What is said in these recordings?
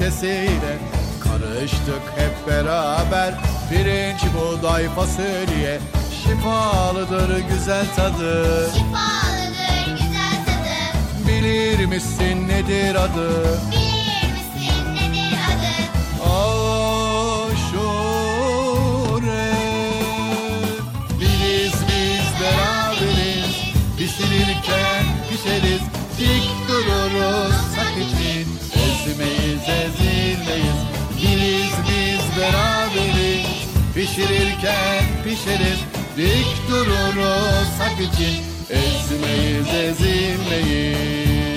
kepçesiyle Karıştık hep beraber pirinç, buğday, fasulye Şifalıdır güzel tadı Şifalıdır güzel tadı. Bilir misin nedir adı? Bilir ezilmeyiz Biriz biz beraberiz. Pişirirken pişeriz. Dik dururuz hak için. Ezmeyiz ezilmeyiz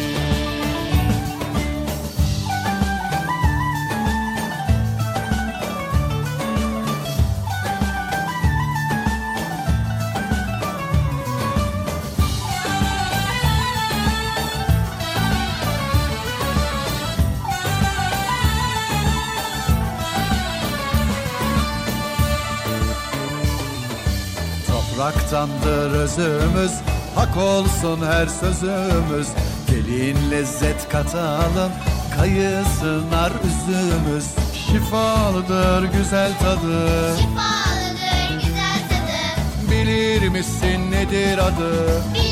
Topraktandır özümüz. Hak olsun her sözümüz. Gelin lezzet katalım Kayısı nar üzümüz. Şifalıdır güzel tadı. Şifalıdır güzel tadı. Bilir misin nedir adı? Bilir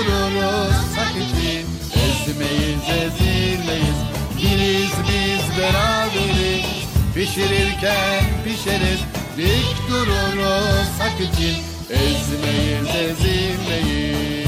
dururuz hak için Ezmeyiz ezilmeyiz. Biriz biz beraberiz. Pişirirken pişeriz. Dik dururuz hak için Ezmeyiz ezilmeyiz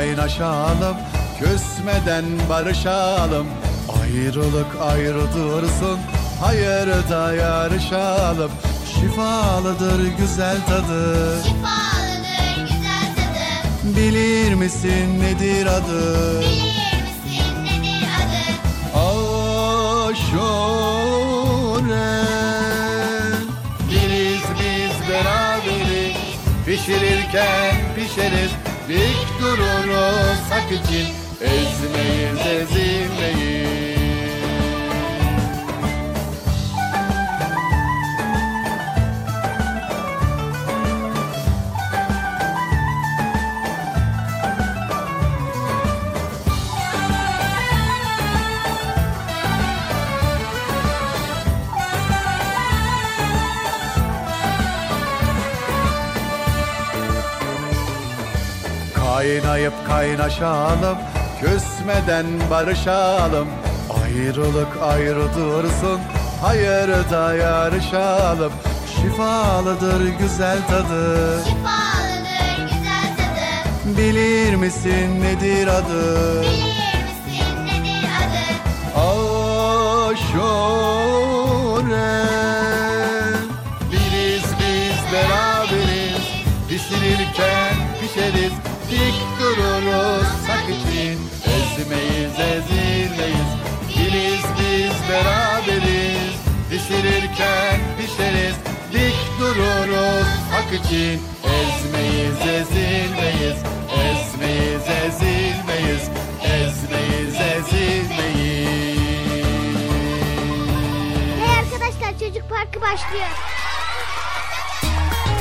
kaynaşalım Küsmeden barışalım. Ayrılık ayrı dursun Hayırda yarışalım. Şifalıdır güzel tadı. Şifalıdır güzel tadı. Bilir misin nedir adı? Bilir misin nedir adı? Aşure. Biriz biz beraberiz. Pişirirken pişeriz. Dik dururuz. Hak için Ezmeyiz ezilmeyiz Kaynayıp kaynaşalım Küsmeden barışalım. Ayrılık ayrı dursun Hayırda yarışalım. Şifalıdır güzel tadı. Şifalıdır güzel tadı. Bilir misin nedir adı? Bilir misin nedir adı? Aşure. Biriz biz beraberiz. Pişirirken pişeriz Dik dururuz hak için Ezmeyiz ezilmeyiz. Biriz biz beraberiz. Pişirirken pişeriz. Dik dururuz hak için Ezmeyiz ezilmeyiz. Ezmeyiz ezilmeyiz. Ezmeyiz ezilmeyiz. Hey arkadaşlar çocuk parkı başlıyor.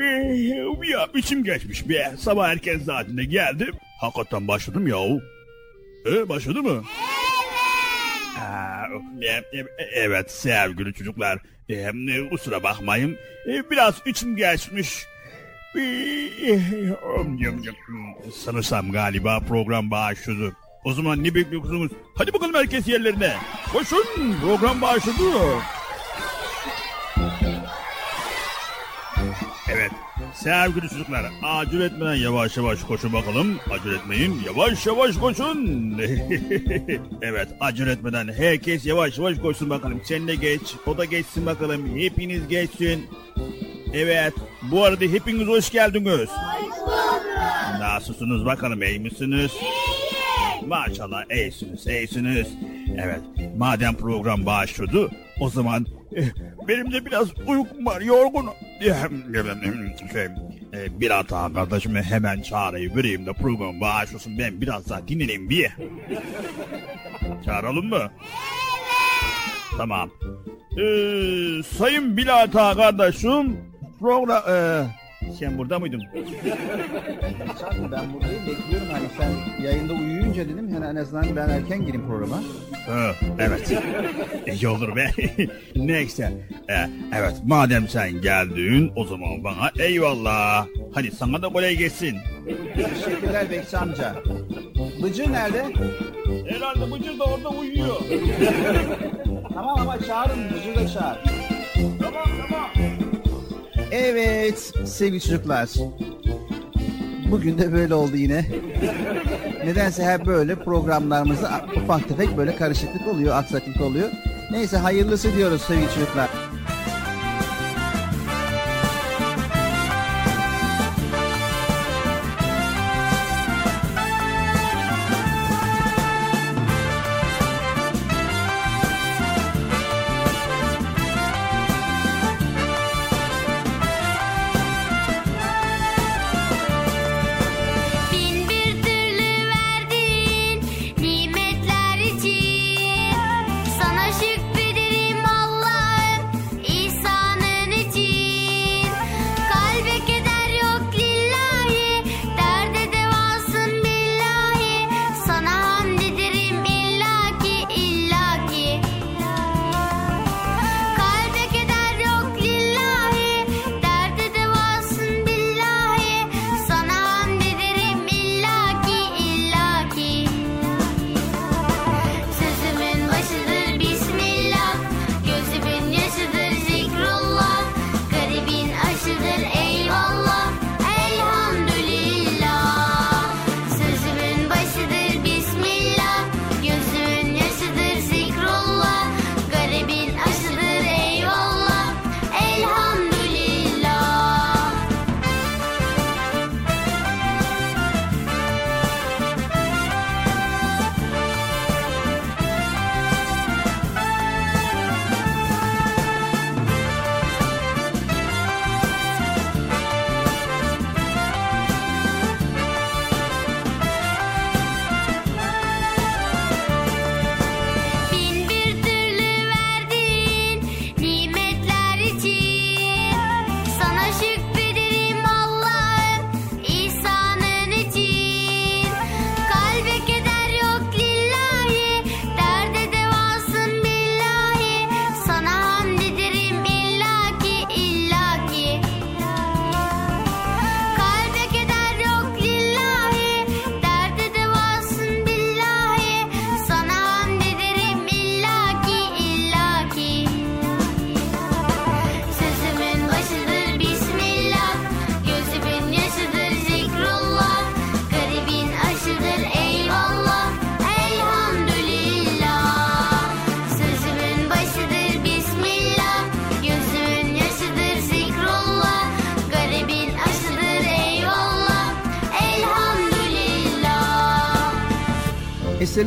Ee, ya içim geçmiş be. Sabah erken saatinde geldim. Hakikaten başladım yahu. Ee, başladı mı? Evet. Evet sevgili çocuklar. Ee, kusura bakmayın. Biraz içim geçmiş. Sanırsam galiba program başladı. O zaman ne bekliyorsunuz? Hadi bakalım herkes yerlerine. Koşun program başladı. Sevgili çocuklar acele etmeden yavaş yavaş koşun bakalım. Acele etmeyin yavaş yavaş koşun. evet acele etmeden herkes yavaş yavaş koşsun bakalım. Sen de geç o da geçsin bakalım. Hepiniz geçsin. Evet bu arada hepiniz hoş geldiniz. Nasılsınız bakalım iyi misiniz? Maşallah iyisiniz iyisiniz. Evet madem program başladı o zaman eh, benim de biraz uykum var yorgunum. Şey, eh, bir hata kardeşime hemen çağırayım vereyim de program başlasın ben biraz daha dinleneyim bir. Çağıralım mı? Tamam. Ee, sayın Bilata kardeşim program... Ee, sen burada mıydın? ben buradayım bekliyorum hani sen yayında uyuyunca dedim yani en azından ben erken gireyim programa. Ha, evet. İyi olur be. Neyse. Ee, evet madem sen geldin o zaman bana eyvallah. Hadi sana da kolay gelsin. Teşekkürler Bekçi amca. Bıcır nerede? Herhalde Bıcır da orada uyuyor. Tamam ama çağırın Bıcır da çağır. tamam tamam. Evet sevgili çocuklar. Bugün de böyle oldu yine. Nedense hep böyle programlarımızda ufak tefek böyle karışıklık oluyor, aksaklık oluyor. Neyse hayırlısı diyoruz sevgili çocuklar.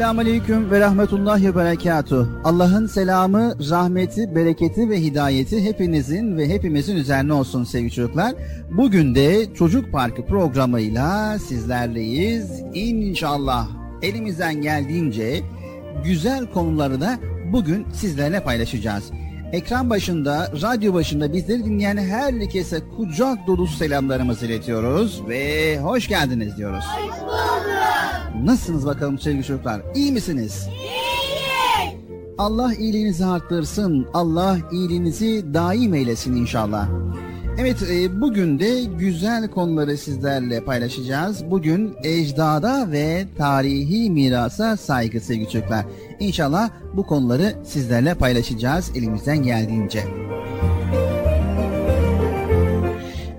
Esselamu Aleyküm ve Rahmetullahi ve. Allah'ın selamı, rahmeti, bereketi ve hidayeti hepinizin ve hepimizin üzerine olsun sevgili çocuklar. Bugün de Çocuk Parkı programıyla sizlerleyiz. İnşallah elimizden geldiğince güzel konuları da bugün sizlerle paylaşacağız. Ekran başında, radyo başında bizleri dinleyen herkese kucak dolusu selamlarımızı iletiyoruz ve hoş geldiniz diyoruz. Hoş bulduk. Nasılsınız bakalım sevgili çocuklar? İyi misiniz? İyiyiz. Allah iyiliğinizi arttırsın. Allah iyiliğinizi daim eylesin inşallah. Evet e, bugün de güzel konuları sizlerle paylaşacağız. Bugün ecdada ve tarihi mirasa saygı sevgili çocuklar. İnşallah bu konuları sizlerle paylaşacağız elimizden geldiğince.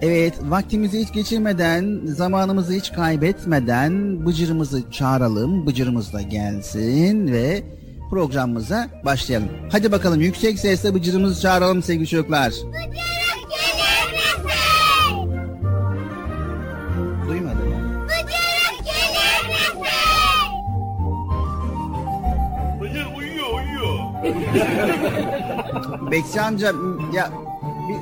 Evet vaktimizi hiç geçirmeden, zamanımızı hiç kaybetmeden Bıcır'ımızı çağıralım. Bıcır'ımız da gelsin ve programımıza başlayalım. Hadi bakalım yüksek sesle Bıcır'ımızı çağıralım sevgili çocuklar. Duymadım. Bıcır uyuyor uyuyor. Bekçi amca ya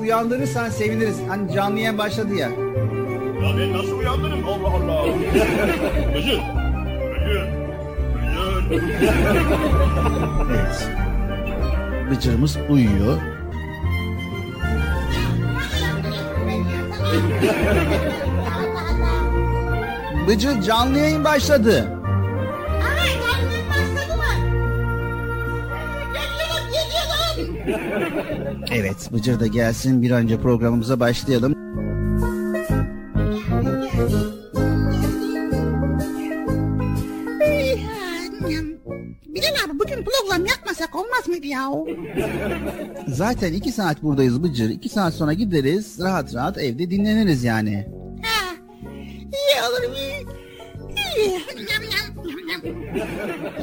uyandırırsan seviniriz. Hani canlı yayın başladı ya. Ya ben nasıl uyandırırım Allah Allah. Bıcır. Bıcır. Bıcır. Evet. Bıcırımız uyuyor. Bıcır canlı yayın başladı. Evet Bıcır da gelsin bir önce programımıza başlayalım. Bilal abi bugün program yapmasak olmaz mıydı ya? Zaten iki saat buradayız Bıcır. İki saat sonra gideriz rahat rahat evde dinleniriz yani. Ha, iyi olur iyi.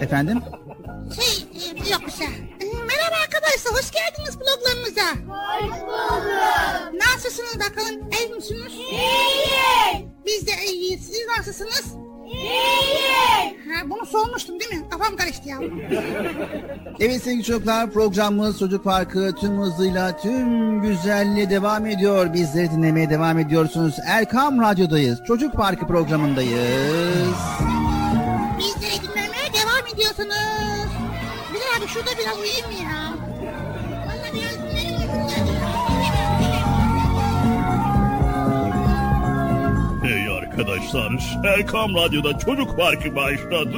Efendim? Şey e, yok bir şey. Hoş geldiniz programımıza. Hoş bulduk. Nasılsınız bakalım iyi misiniz? İyiyiz. Biz de iyiyiz. Siz nasılsınız? İyiyiz. Ha, bunu sormuştum değil mi? Kafam karıştı ya. Evet sevgili çocuklar programımız Çocuk Parkı tüm hızıyla tüm güzelliğe devam ediyor. Bizleri dinlemeye devam ediyorsunuz. Erkam Radyo'dayız. Çocuk Parkı programındayız. Bizleri dinlemeye devam ediyorsunuz. Bilal abi şurada biraz uyuyayım mı ya? Hey arkadaşlar, Erkam Radyo'da Çocuk Parkı başladı.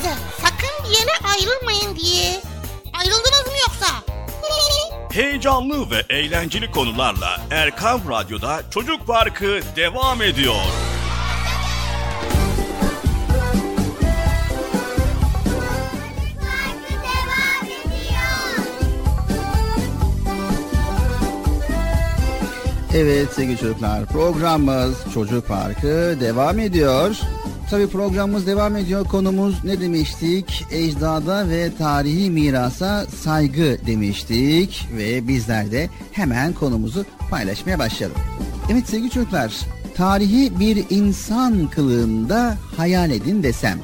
Size sakın bir yere ayrılmayın diye. Ayrıldınız mı yoksa? Heyecanlı ve eğlenceli konularla Erkam Radyo'da Çocuk. Parkı devam ediyor. Evet sevgili çocuklar programımız Çocuk Parkı devam ediyor. Tabi programımız devam ediyor. Konumuz ne demiştik? Ecdada ve tarihi mirasa saygı demiştik. Ve bizler de hemen konumuzu paylaşmaya başlayalım. Evet sevgili çocuklar tarihi bir insan kılığında hayal edin desem.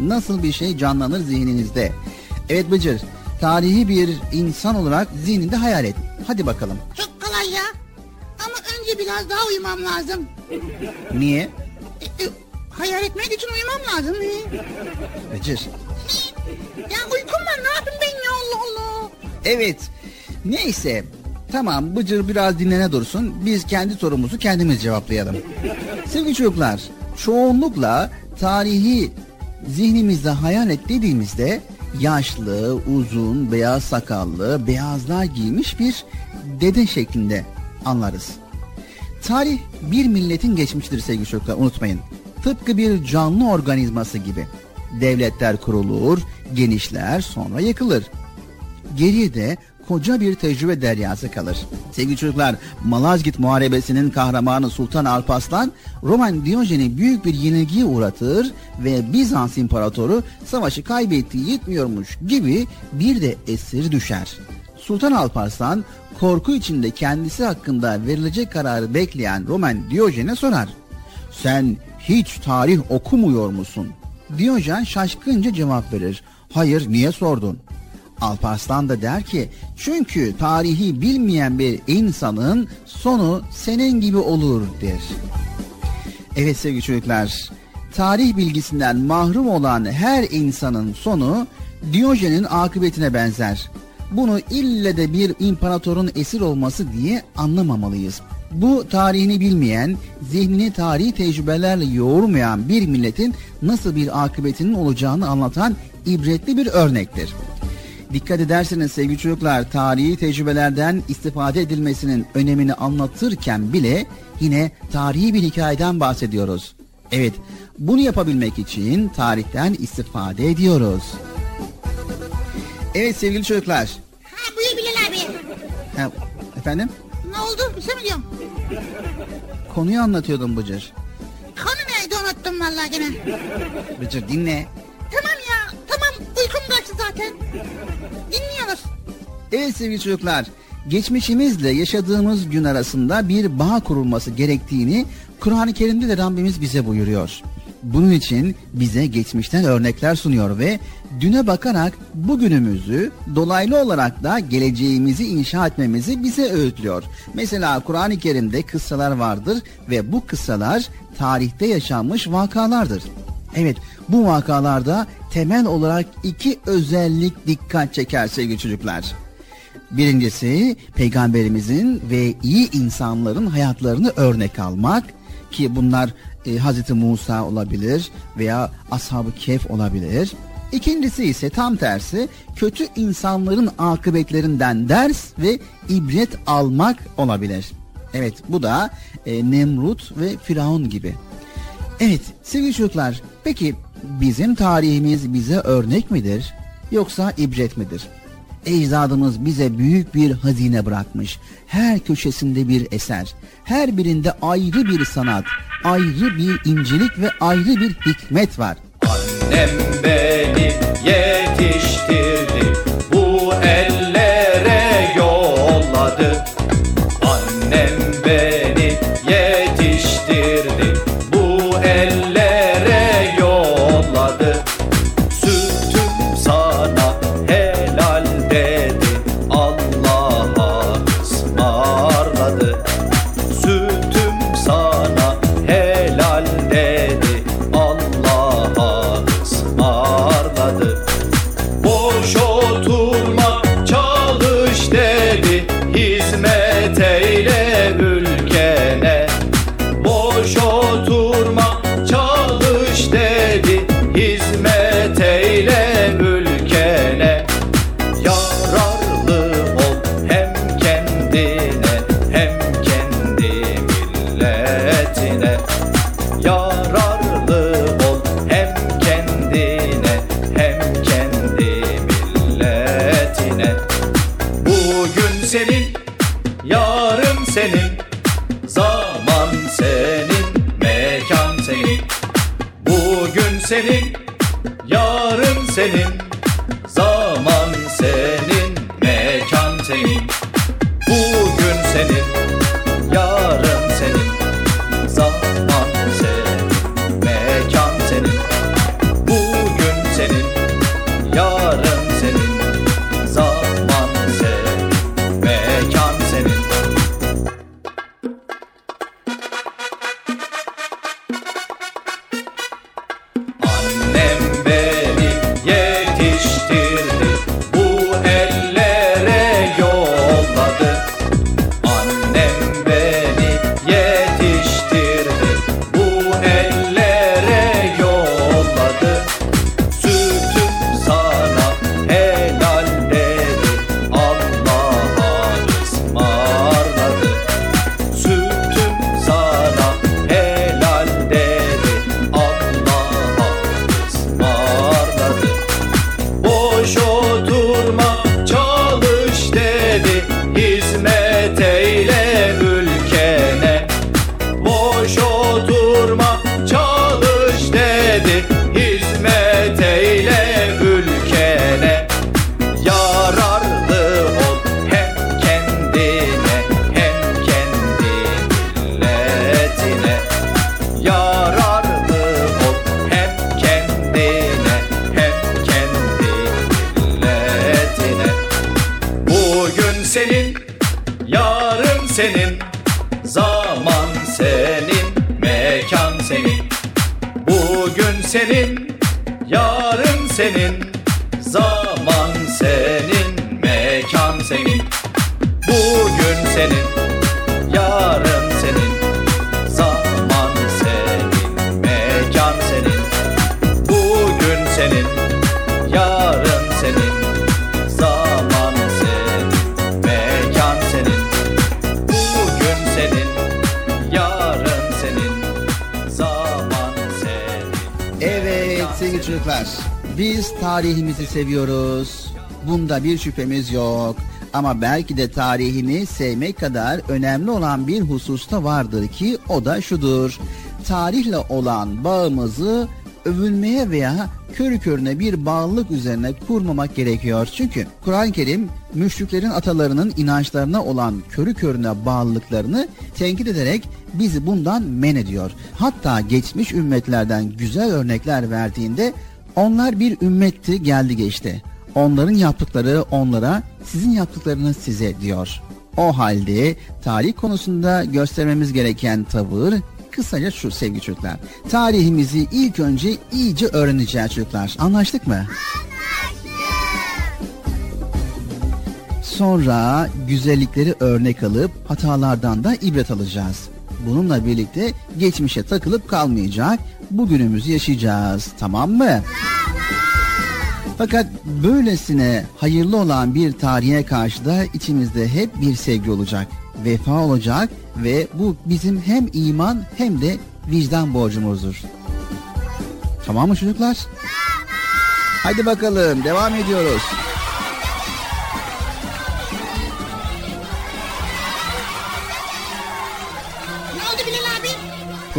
Nasıl bir şey canlanır zihninizde? Evet Bıcır tarihi bir insan olarak zihninde hayal et. Hadi bakalım. Çok kolay ya. Ama önce biraz daha uyumam lazım. Niye? E, e, hayal etmek için uyumam lazım. Bıcır. Ya uykum var ne yapayım ben ya Allah Allah. Evet. Neyse. Tamam Bıcır biraz dinlene dursun. Biz kendi sorumuzu kendimiz cevaplayalım. Sevgili çocuklar, çoğunlukla tarihi zihnimizde hayal et dediğimizde yaşlı, uzun, beyaz sakallı, beyazlar giymiş bir dede şeklinde anlarız. Tarih bir milletin geçmiştir sevgili çocuklar unutmayın. Tıpkı bir canlı organizması gibi. Devletler kurulur, genişler, sonra yıkılır geriye de koca bir tecrübe deryası kalır. Sevgili çocuklar, Malazgirt Muharebesi'nin kahramanı Sultan Alparslan, Roman Diyojen'i büyük bir yenilgiye uğratır ve Bizans İmparatoru savaşı kaybettiği yetmiyormuş gibi bir de esir düşer. Sultan Alparslan korku içinde kendisi hakkında verilecek kararı bekleyen Roman Diyojen'e sorar. Sen hiç tarih okumuyor musun? Diyojen şaşkınca cevap verir. Hayır niye sordun? Alparslan da der ki çünkü tarihi bilmeyen bir insanın sonu senin gibi olur der. Evet sevgili çocuklar tarih bilgisinden mahrum olan her insanın sonu Diyojen'in akıbetine benzer. Bunu ille de bir imparatorun esir olması diye anlamamalıyız. Bu tarihini bilmeyen, zihnini tarihi tecrübelerle yoğurmayan bir milletin nasıl bir akıbetinin olacağını anlatan ibretli bir örnektir. Dikkat ederseniz sevgili çocuklar tarihi tecrübelerden istifade edilmesinin önemini anlatırken bile yine tarihi bir hikayeden bahsediyoruz. Evet bunu yapabilmek için tarihten istifade ediyoruz. Evet sevgili çocuklar. Ha buyur Bilal abi. Ha, efendim Ne oldu bir şey mi diyorsun? konuyu anlatıyordum Bıcır. Konu neydi unuttum vallahi gene. Bıcır dinle. Tamam ya tamam uykum kaçtı zaten. Dinliyoruz. Evet sevgili çocuklar, geçmişimizle yaşadığımız gün arasında bir bağ kurulması gerektiğini Kur'an-ı Kerim'de de Rabbimiz bize buyuruyor. Bunun için bize geçmişten örnekler sunuyor ve düne bakarak bugünümüzü dolaylı olarak da geleceğimizi inşa etmemizi bize öğütlüyor. Mesela Kur'an-ı Kerim'de kıssalar vardır ve bu kıssalar tarihte yaşanmış vakalardır. Evet bu vakalarda temel olarak iki özellik dikkat çeker sevgili çocuklar. Birincisi peygamberimizin ve iyi insanların hayatlarını örnek almak ki bunlar e, Hazreti Musa olabilir veya Ashab-ı Kehf olabilir. İkincisi ise tam tersi kötü insanların akıbetlerinden ders ve ibret almak olabilir. Evet bu da e, Nemrut ve Firavun gibi. Evet sevgili çocuklar peki bizim tarihimiz bize örnek midir yoksa ibret midir? Ecdadımız bize büyük bir hazine bırakmış. Her köşesinde bir eser. Her birinde ayrı bir sanat, ayrı bir incelik ve ayrı bir hikmet var. Annem beni yetiştirdi çocuklar, biz tarihimizi seviyoruz. Bunda bir şüphemiz yok. Ama belki de tarihini sevmek kadar önemli olan bir hususta vardır ki o da şudur. Tarihle olan bağımızı övünmeye veya körü körüne bir bağlılık üzerine kurmamak gerekiyor. Çünkü Kur'an-ı Kerim müşriklerin atalarının inançlarına olan körü körüne bağlılıklarını tenkit ederek bizi bundan men ediyor. Hatta geçmiş ümmetlerden güzel örnekler verdiğinde onlar bir ümmetti geldi geçti. Onların yaptıkları onlara, sizin yaptıklarınız size diyor. O halde tarih konusunda göstermemiz gereken tavır kısaca şu sevgili çocuklar. Tarihimizi ilk önce iyice öğreneceğiz çocuklar. Anlaştık mı? Sonra güzellikleri örnek alıp hatalardan da ibret alacağız. Bununla birlikte geçmişe takılıp kalmayacak, bugünümüzü yaşayacağız. Tamam mı? Fakat böylesine hayırlı olan bir tarihe karşı da içimizde hep bir sevgi olacak, vefa olacak ve bu bizim hem iman hem de vicdan borcumuzdur. Tamam mı çocuklar? Hadi bakalım devam ediyoruz.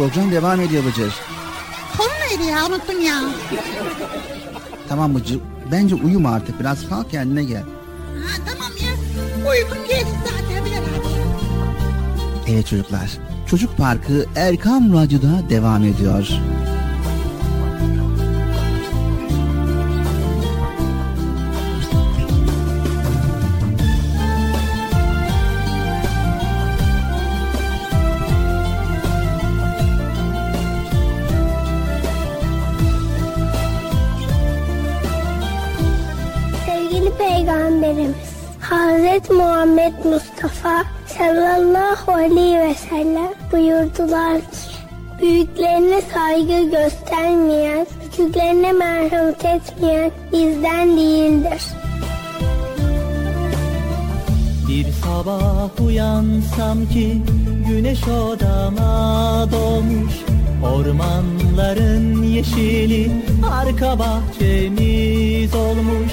Program devam ediyor Bıcır. Konu neydi ya unuttum ya. Tamam Bıcır. Bence uyuma artık biraz kalk kendine gel. Ha tamam ya. Uykum geldi zaten abi. Evet çocuklar. Çocuk Parkı Erkam Radyo'da devam ediyor. Peygamberimiz Hazreti Muhammed Mustafa sallallahu aleyhi ve sellem buyurdular ki Büyüklerine saygı göstermeyen, küçüklerine merhamet etmeyen bizden değildir. Bir sabah uyansam ki güneş odama doğmuş Ormanların yeşili arka bahçemiz olmuş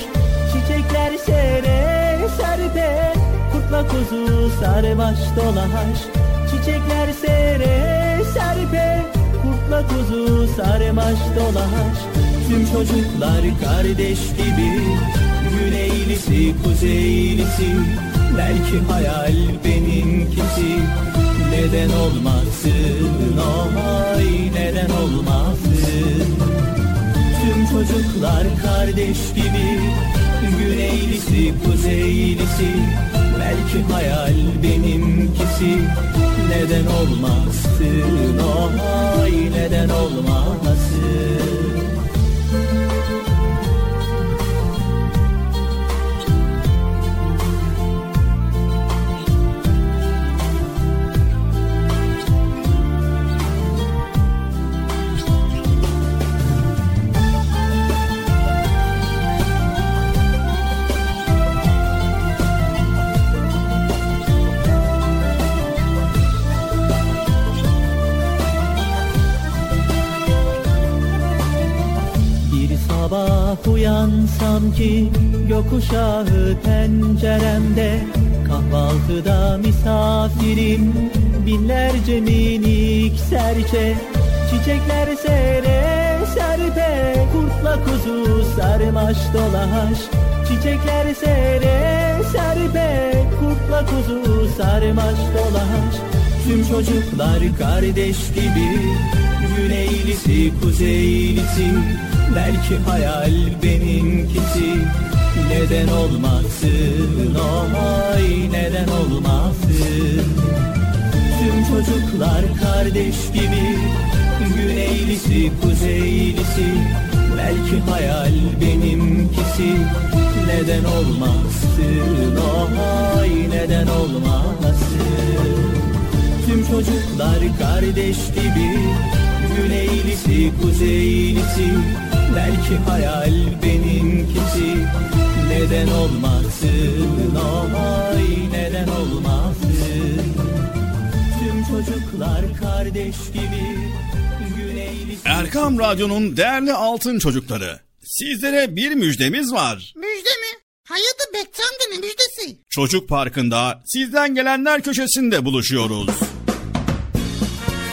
Çiçekler sere serpe kurtla kuzu sarmaş dolaş. Çiçekler sere serpe kurtla kuzu sarmaş dolaş. Tüm çocuklar kardeş gibi Güneylisi kuzeylisi Belki hayal benimkisi. Neden olmasın? Oy neden olmasın? Tüm çocuklar kardeş gibi Güneylisi kuzeylisi Belki hayal benimkisi. Neden olmasın oy neden olmasın ki gökkuşağı penceremde Kahvaltıda misafirim binlerce minik serçe. Çiçekler sere serpe kurtla kuzu sarmaş dolaş. Çiçekler sere serpe kurtla kuzu sarmaş dolaş. Tüm çocuklar kardeş gibi Güneylisi kuzeylisi Belki hayal benimkisi. Neden olmasın? Oy neden olmasın? Tüm çocuklar kardeş gibi. Güneylisi kuzeylisi. Belki hayal benimkisi. Neden olmasın? Oy neden olmasın? Tüm çocuklar kardeş gibi. Güneylisi kuzeylisi Belki hayal benimkisi Neden olmasın oy neden olmasın Tüm çocuklar kardeş gibi Erkam Radyo'nun değerli altın çocukları. Sizlere bir müjdemiz var. Müjde mi? Hayırdır Bekçi amca ne müjdesi? Çocuk Parkı'nda sizden gelenler köşesinde buluşuyoruz.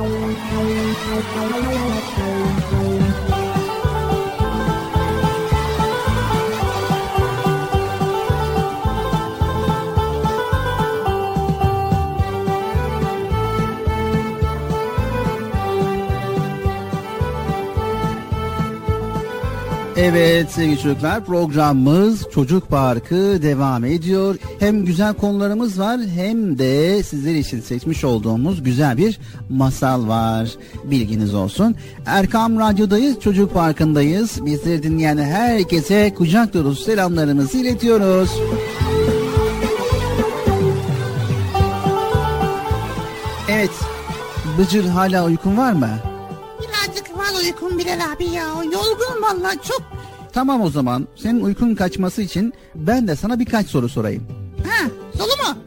Thank you. Evet sevgili çocuklar programımız Çocuk Parkı devam ediyor. Hem güzel konularımız var hem de sizler için seçmiş olduğumuz güzel bir masal var. Bilginiz olsun. Erkam Radyo'dayız, Çocuk Parkı'ndayız. Bizleri dinleyen herkese kucak dolusu selamlarımızı iletiyoruz. Evet, Bıcır hala uykun var mı? Var uykum Bilal abi ya. Yorgun vallahi çok. Tamam o zaman senin uykun kaçması için ben de sana birkaç soru sorayım. Ha, solu mu?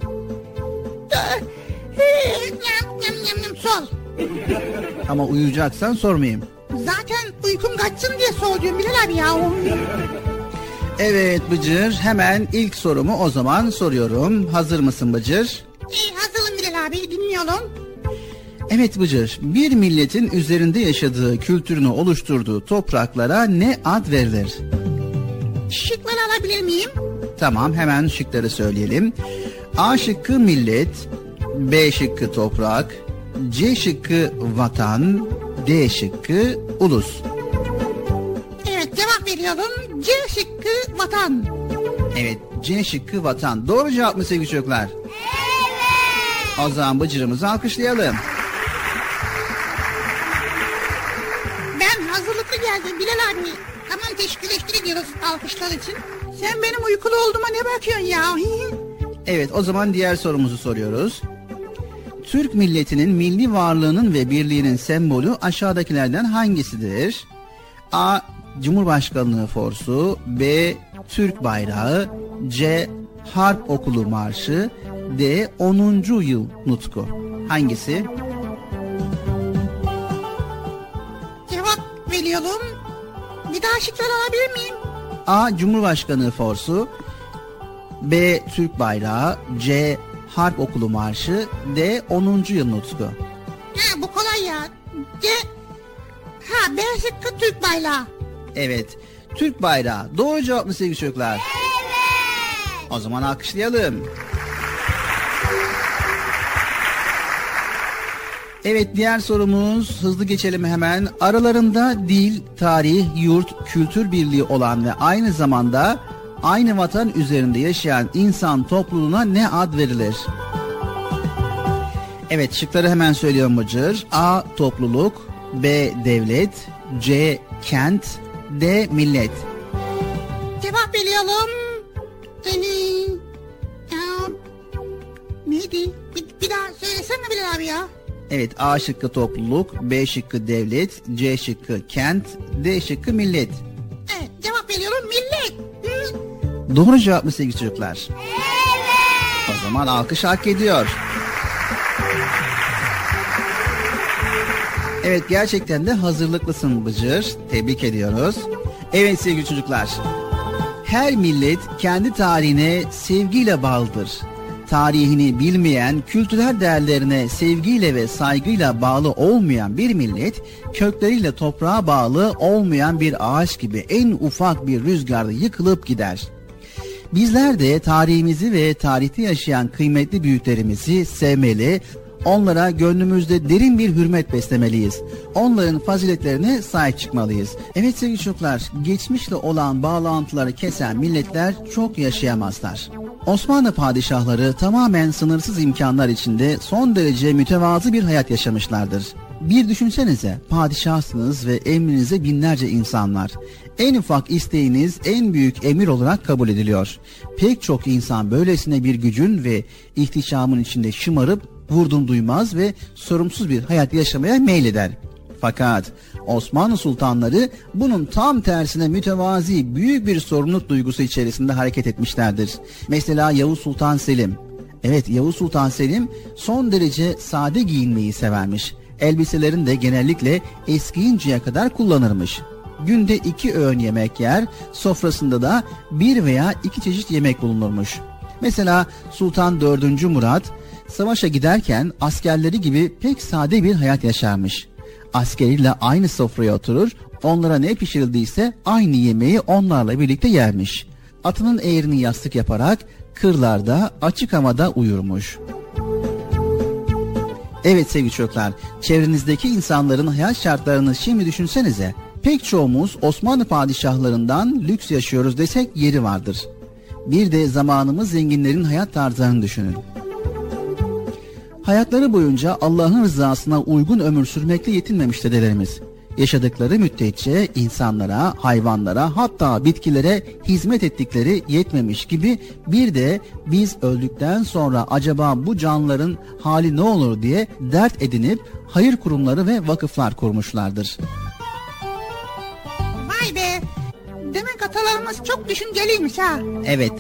Yam yam sol. Ama uyuyacaksan sormayayım. Zaten uykum kaçsın diye soruyorum Bilal abi ya. Evet Bıcır hemen ilk sorumu o zaman soruyorum. Hazır mısın Bıcır? İyi hazırım Bilal abi dinliyorum. Evet Bıcır bir milletin üzerinde yaşadığı kültürünü oluşturduğu topraklara ne ad verilir? Şıkları alabilir miyim? Tamam hemen şıkları söyleyelim. A şıkkı millet, B şıkkı toprak, C şıkkı vatan, D şıkkı ulus. Evet cevap veriyorum. C şıkkı vatan. Evet C şıkkı vatan. Doğru cevap mı sevgili çocuklar? Evet. O zaman Bıcır'ımızı alkışlayalım. Abi. Tamam teşekkür ediyoruz alkışlar için. Sen benim uykulu olduğuma ne bakıyorsun ya? Evet o zaman diğer sorumuzu soruyoruz. Türk milletinin milli varlığının ve birliğinin sembolü aşağıdakilerden hangisidir? A. Cumhurbaşkanlığı forsu B. Türk bayrağı C. Harp okulu marşı D. 10. yıl nutku. Hangisi? Daha şıkları alabilir miyim? A. Cumhurbaşkanlığı forsu B. Türk bayrağı C. Harp okulu marşı D. 10. yıl nutku. Ha bu kolay ya. C. Ha B şıkkı Türk bayrağı. Evet. Türk bayrağı. Doğru cevap mı sevgili çocuklar? Evet. O zaman alkışlayalım. Evet diğer sorumuz hızlı geçelim hemen. Aralarında dil, tarih, yurt, kültür birliği olan ve aynı zamanda aynı vatan üzerinde yaşayan insan topluluğuna ne ad verilir? Evet şıkları hemen söylüyorum Bıcır. A. Topluluk B. Devlet C. Kent D. Millet Cevap veriyorum. Seni... Ya... Neydi? Bir, bir daha söylesene Bilal abi ya. Evet A şıkkı topluluk, B şıkkı devlet, C şıkkı kent, D şıkkı millet. Evet cevap veriyorum millet. Hı. Doğru cevap mı sevgili çocuklar? Evet. O zaman alkış hak ediyor. Evet gerçekten de hazırlıklısın Bıcır. Tebrik ediyoruz. Evet sevgili çocuklar. Her millet kendi tarihine sevgiyle bağlıdır. Tarihini bilmeyen, kültürel değerlerine sevgiyle ve saygıyla bağlı olmayan bir millet, kökleriyle toprağa bağlı olmayan bir ağaç gibi en ufak bir rüzgarda yıkılıp gider. Bizler de tarihimizi ve tarihte yaşayan kıymetli büyüklerimizi sevmeli, onlara gönlümüzde derin bir hürmet beslemeliyiz. Onların faziletlerine sahip çıkmalıyız. Evet sevgili çocuklar, geçmişle olan bağlantıları kesen milletler çok yaşayamazlar. Osmanlı padişahları tamamen sınırsız imkanlar içinde son derece mütevazı bir hayat yaşamışlardır. Bir düşünsenize padişahsınız ve emrinize binlerce insanlar. En ufak isteğiniz en büyük emir olarak kabul ediliyor. Pek çok insan böylesine bir gücün ve ihtişamın içinde şımarıp vurdum duymaz ve sorumsuz bir hayat yaşamaya meyleder. Fakat Osmanlı sultanları bunun tam tersine mütevazi büyük bir sorumluluk duygusu içerisinde hareket etmişlerdir. Mesela Yavuz Sultan Selim. Evet Yavuz Sultan Selim son derece sade giyinmeyi severmiş. Elbiselerini de genellikle eskiyinceye kadar kullanırmış. Günde iki öğün yemek yer, sofrasında da bir veya iki çeşit yemek bulunurmuş. Mesela Sultan 4. Murat savaşa giderken askerleri gibi pek sade bir hayat yaşarmış. Askeriyle aynı sofraya oturur, onlara ne pişirildiyse aynı yemeği onlarla birlikte yermiş. Atının eğrini yastık yaparak kırlarda açık havada uyurmuş. Evet sevgili çocuklar, çevrenizdeki insanların hayat şartlarını şimdi düşünsenize. Pek çoğumuz Osmanlı padişahlarından lüks yaşıyoruz desek yeri vardır. Bir de zamanımız zenginlerin hayat tarzlarını düşünün. Hayatları boyunca Allah'ın rızasına uygun ömür sürmekle yetinmemiş dedelerimiz. Yaşadıkları müddetçe insanlara, hayvanlara hatta bitkilere hizmet ettikleri yetmemiş gibi bir de biz öldükten sonra acaba bu canlıların hali ne olur diye dert edinip hayır kurumları ve vakıflar kurmuşlardır. Vay be. Demek atalarımız çok düşünceliymiş ha. Evet.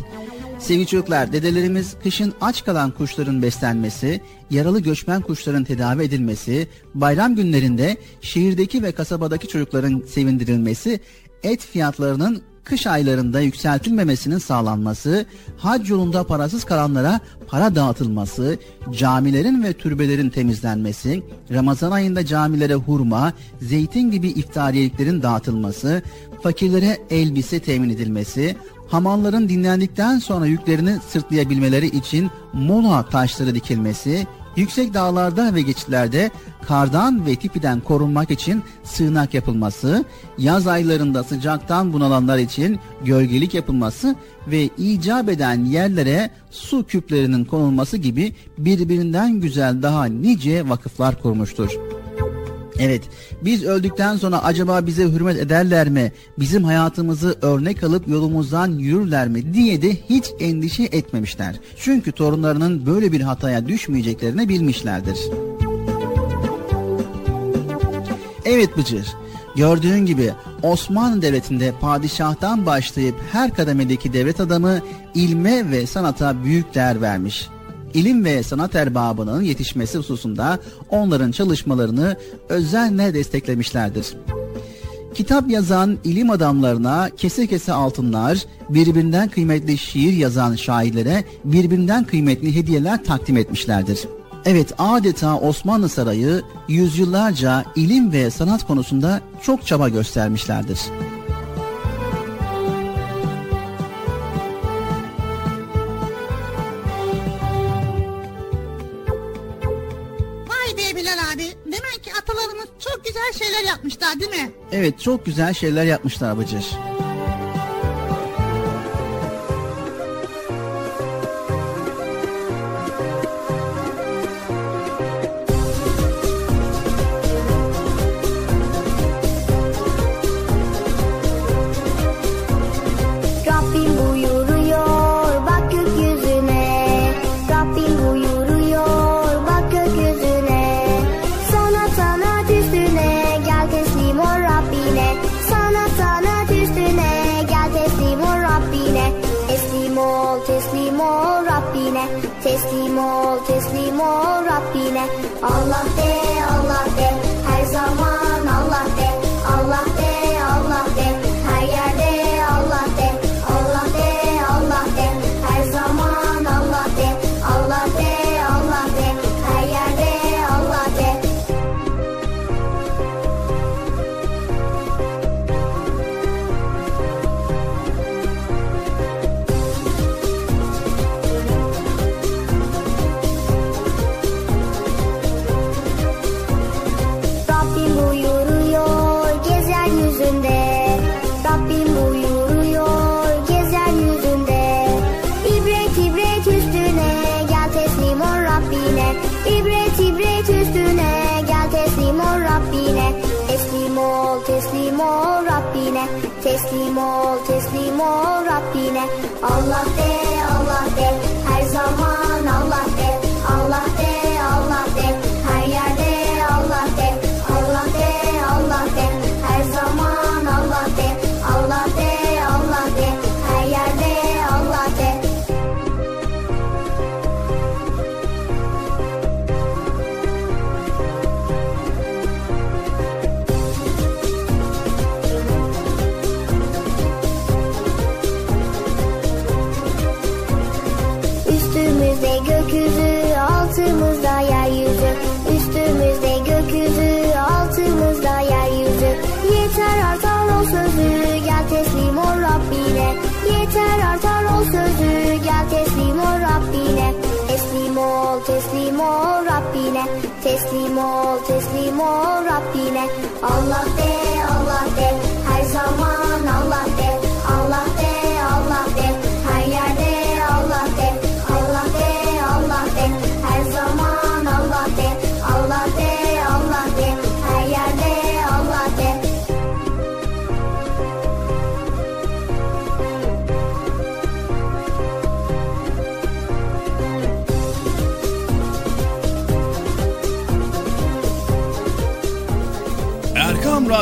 Sevgili çocuklar, dedelerimiz kışın aç kalan kuşların beslenmesi, yaralı göçmen kuşların tedavi edilmesi, bayram günlerinde şehirdeki ve kasabadaki çocukların sevindirilmesi, et fiyatlarının kış aylarında yükseltilmemesinin sağlanması, hac yolunda parasız kalanlara para dağıtılması, camilerin ve türbelerin temizlenmesi, Ramazan ayında camilere hurma, zeytin gibi iftariyeliklerin dağıtılması, fakirlere elbise temin edilmesi, hamalların dinlendikten sonra yüklerini sırtlayabilmeleri için mola taşları dikilmesi, yüksek dağlarda ve geçitlerde kardan ve tipiden korunmak için sığınak yapılması, yaz aylarında sıcaktan bunalanlar için gölgelik yapılması ve icap eden yerlere su küplerinin konulması gibi birbirinden güzel daha nice vakıflar kurmuştur. Evet, biz öldükten sonra acaba bize hürmet ederler mi, bizim hayatımızı örnek alıp yolumuzdan yürürler mi diye de hiç endişe etmemişler. Çünkü torunlarının böyle bir hataya düşmeyeceklerini bilmişlerdir. Evet Bıcır, gördüğün gibi Osmanlı Devleti'nde padişahtan başlayıp her kademedeki devlet adamı ilme ve sanata büyük değer vermiş ilim ve sanat erbabının yetişmesi hususunda onların çalışmalarını özenle desteklemişlerdir. Kitap yazan ilim adamlarına kese kese altınlar, birbirinden kıymetli şiir yazan şairlere birbirinden kıymetli hediyeler takdim etmişlerdir. Evet adeta Osmanlı Sarayı yüzyıllarca ilim ve sanat konusunda çok çaba göstermişlerdir. Çok güzel şeyler yapmışlar değil mi? Evet çok güzel şeyler yapmışlar Bıcır.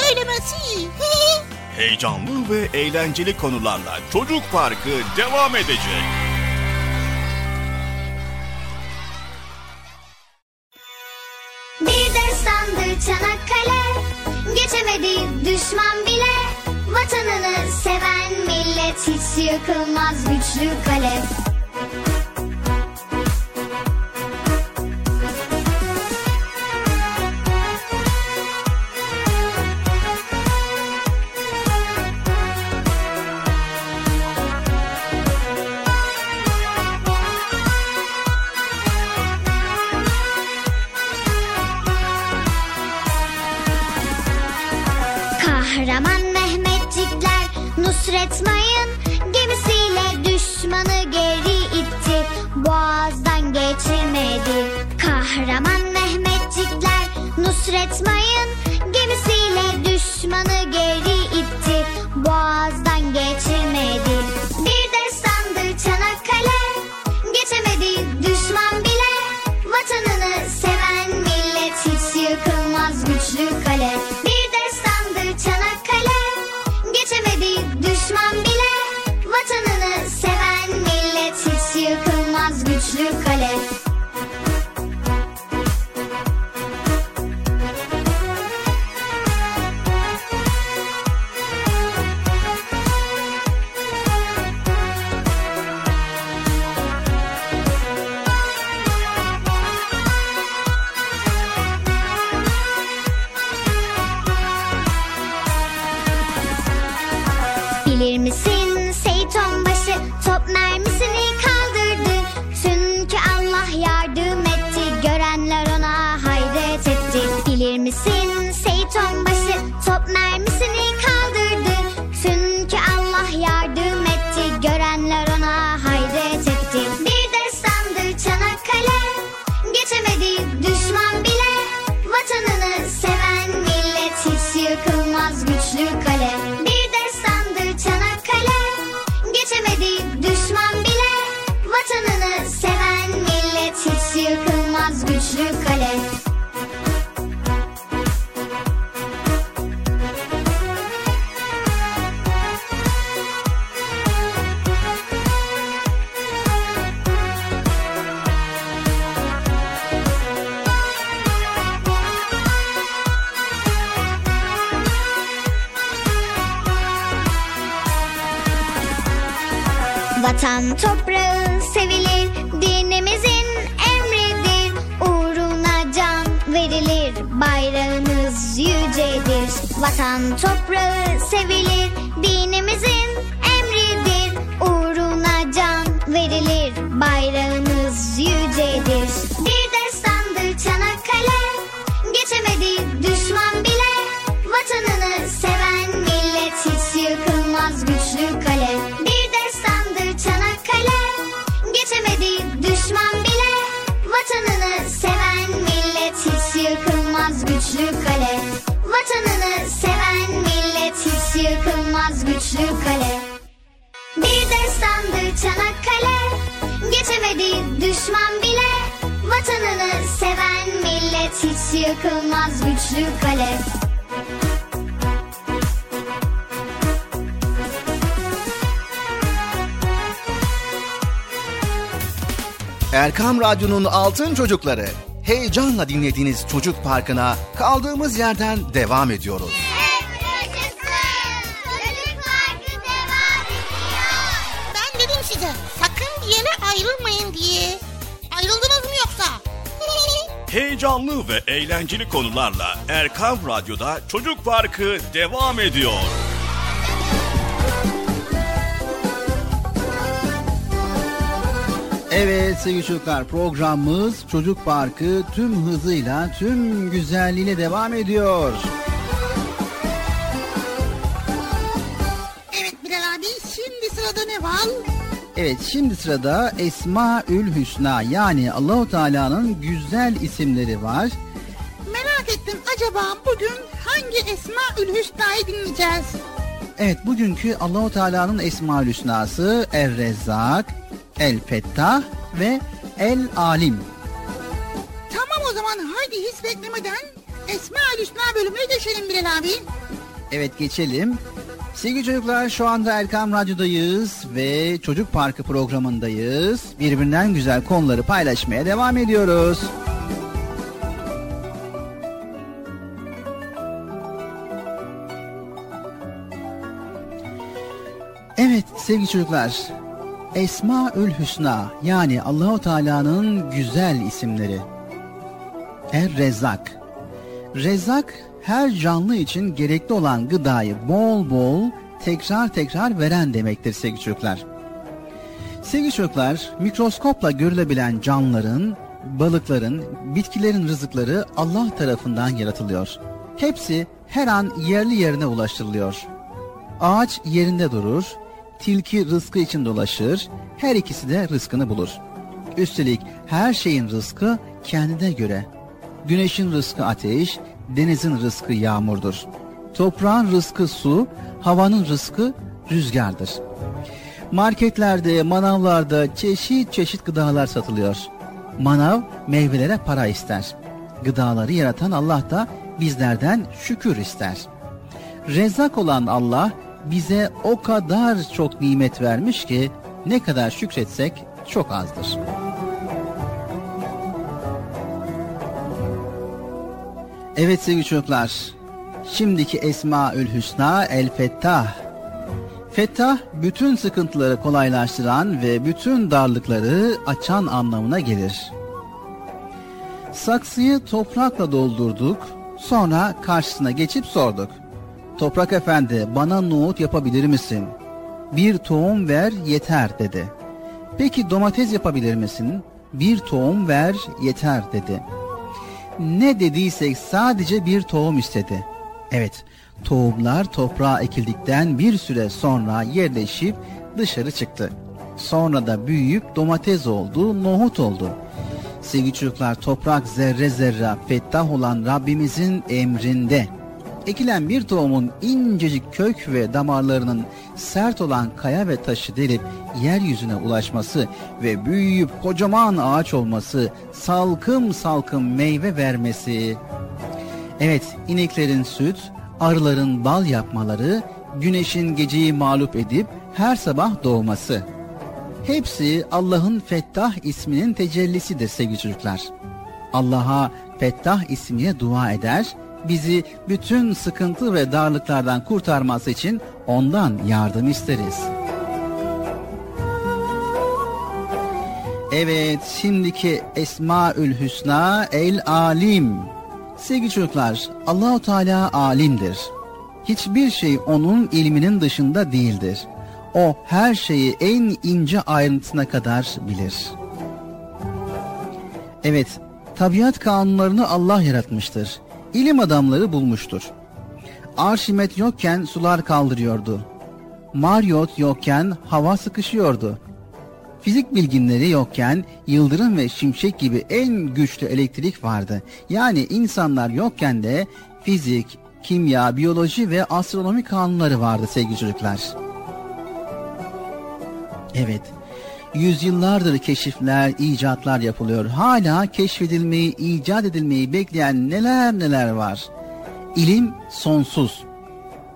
söylemesi. Heyecanlı ve eğlenceli konularla Çocuk Parkı devam edecek. Bir destandı Çanakkale Geçemedi düşman bile Vatanını seven millet Hiç yıkılmaz güçlü kale Nusret Mayın gemisiyle düşmanı geri itti. Boğazdan geçirmedi. Kahraman Mehmetçikler Nusret Mayın gemisiyle düşmanı geri itti. Boğazdan geçirmedi Radyo'nun Altın Çocukları. Heyecanla dinlediğiniz Çocuk Parkı'na kaldığımız yerden devam ediyoruz. Ben dedim size sakın bir yere ayrılmayın diye. Ayrıldınız mı yoksa? Heyecanlı ve eğlenceli konularla Erkam Radyo'da Çocuk Parkı devam ediyor. Evet sevgili çocuklar programımız Çocuk Parkı tüm hızıyla tüm güzelliğiyle devam ediyor. Evet Bilal abi şimdi sırada ne var? Evet şimdi sırada Esmaül Hüsna yani Allahu Teala'nın güzel isimleri var. Merak ettim acaba bugün hangi Esma-ül Hüsna'yı dinleyeceğiz? Evet bugünkü Allahu Teala'nın Esmaül Hüsna'sı Er Rezzak, El Fettah ve El Alim. Tamam o zaman haydi hiç beklemeden Esma-ül Hüsna bölümüne geçelim Bilal abi. Evet geçelim. Sevgili çocuklar şu anda Erkam Radyo'dayız ve Çocuk Parkı programındayız. Birbirinden güzel konuları paylaşmaya devam ediyoruz. Evet sevgili çocuklar. Esmaül Hüsna yani Allahu Teala'nın güzel isimleri. Er Rezzak. Rezzak her canlı için gerekli olan gıdayı bol bol tekrar tekrar veren demektir sevgili çocuklar. Sevgili çocuklar, mikroskopla görülebilen canlıların, balıkların, bitkilerin rızıkları Allah tarafından yaratılıyor. Hepsi her an yerli yerine ulaştırılıyor. Ağaç yerinde durur, tilki rızkı için dolaşır, her ikisi de rızkını bulur. Üstelik her şeyin rızkı kendine göre. Güneşin rızkı ateş, denizin rızkı yağmurdur. Toprağın rızkı su, havanın rızkı rüzgardır. Marketlerde, manavlarda çeşit çeşit gıdalar satılıyor. Manav meyvelere para ister. Gıdaları yaratan Allah da bizlerden şükür ister. Rezzak olan Allah bize o kadar çok nimet vermiş ki ne kadar şükretsek çok azdır. Evet sevgili çocuklar, şimdiki Esmaül Hüsna El Fettah. Fettah bütün sıkıntıları kolaylaştıran ve bütün darlıkları açan anlamına gelir. Saksıyı toprakla doldurduk, sonra karşısına geçip sorduk. Toprak efendi bana nohut yapabilir misin? Bir tohum ver yeter dedi. Peki domates yapabilir misin? Bir tohum ver yeter dedi. Ne dediysek sadece bir tohum istedi. Evet, tohumlar toprağa ekildikten bir süre sonra yerleşip dışarı çıktı. Sonra da büyüyüp domates oldu, nohut oldu. Sevgili çocuklar toprak zerre zerre fettah olan Rabbimizin emrinde. Ekilen bir tohumun incecik kök ve damarlarının sert olan kaya ve taşı delip yeryüzüne ulaşması ve büyüyüp kocaman ağaç olması, salkım salkım meyve vermesi. Evet, ineklerin süt, arıların bal yapmaları, güneşin geceyi mağlup edip her sabah doğması. Hepsi Allah'ın Fettah isminin tecellisidir sevgili çocuklar. Allah'a Fettah ismiyle dua eder, bizi bütün sıkıntı ve darlıklardan kurtarması için ondan yardım isteriz. Evet, şimdiki Esmaül Hüsna El Alim. Sevgili çocuklar, Allahu Teala alimdir. Hiçbir şey onun ilminin dışında değildir. O her şeyi en ince ayrıntısına kadar bilir. Evet, tabiat kanunlarını Allah yaratmıştır. İlim adamları bulmuştur. Arşimet yokken sular kaldırıyordu. Mariot yokken hava sıkışıyordu. Fizik bilginleri yokken yıldırım ve şimşek gibi en güçlü elektrik vardı. Yani insanlar yokken de fizik, kimya, biyoloji ve astronomi kanunları vardı sevgili çocuklar. Evet, yüzyıllardır keşifler, icatlar yapılıyor. Hala keşfedilmeyi, icat edilmeyi bekleyen neler neler var. İlim sonsuz.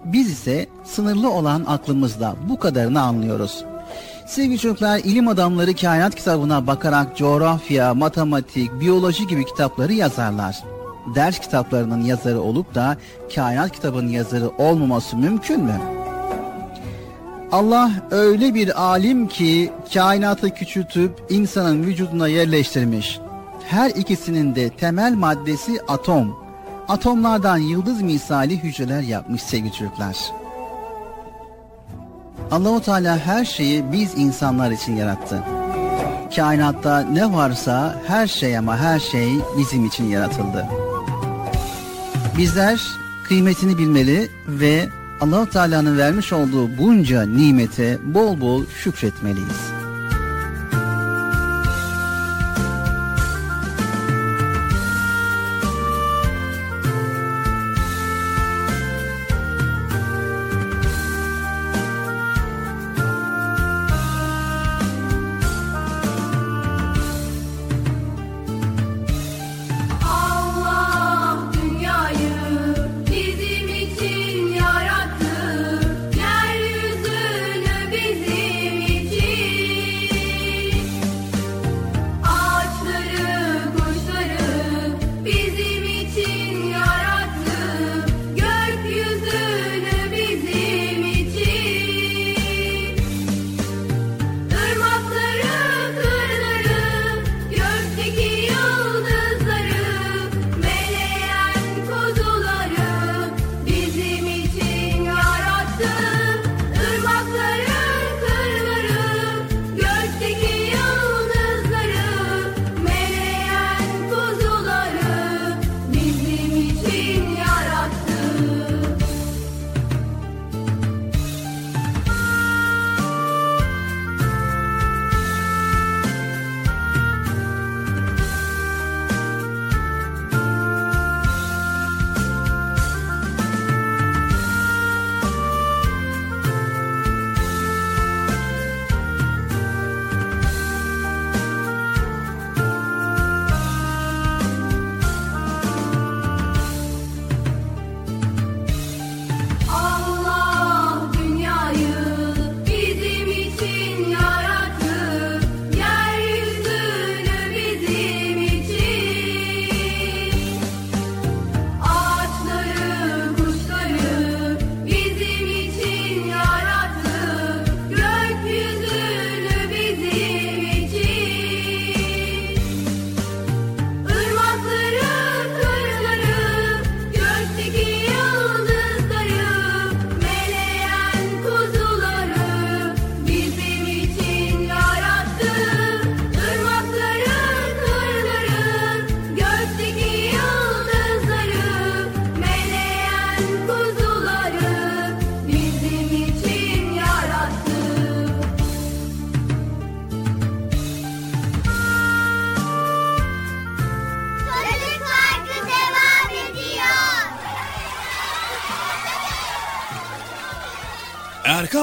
Biz ise sınırlı olan aklımızla bu kadarını anlıyoruz. Sevgili çocuklar, ilim adamları kainat kitabına bakarak coğrafya, matematik, biyoloji gibi kitapları yazarlar. Ders kitaplarının yazarı olup da kainat kitabının yazarı olmaması mümkün mü? Allah öyle bir alim ki kainatı küçültüp insanın vücuduna yerleştirmiş. Her ikisinin de temel maddesi atom. Atomlardan yıldız misali hücreler yapmış sevgili çocuklar. Allahu Teala her şeyi biz insanlar için yarattı. Kainatta ne varsa her şey ama her şey bizim için yaratıldı. Bizler kıymetini bilmeli ve Allahu Teala'nın vermiş olduğu bunca nimete bol bol şükretmeliyiz.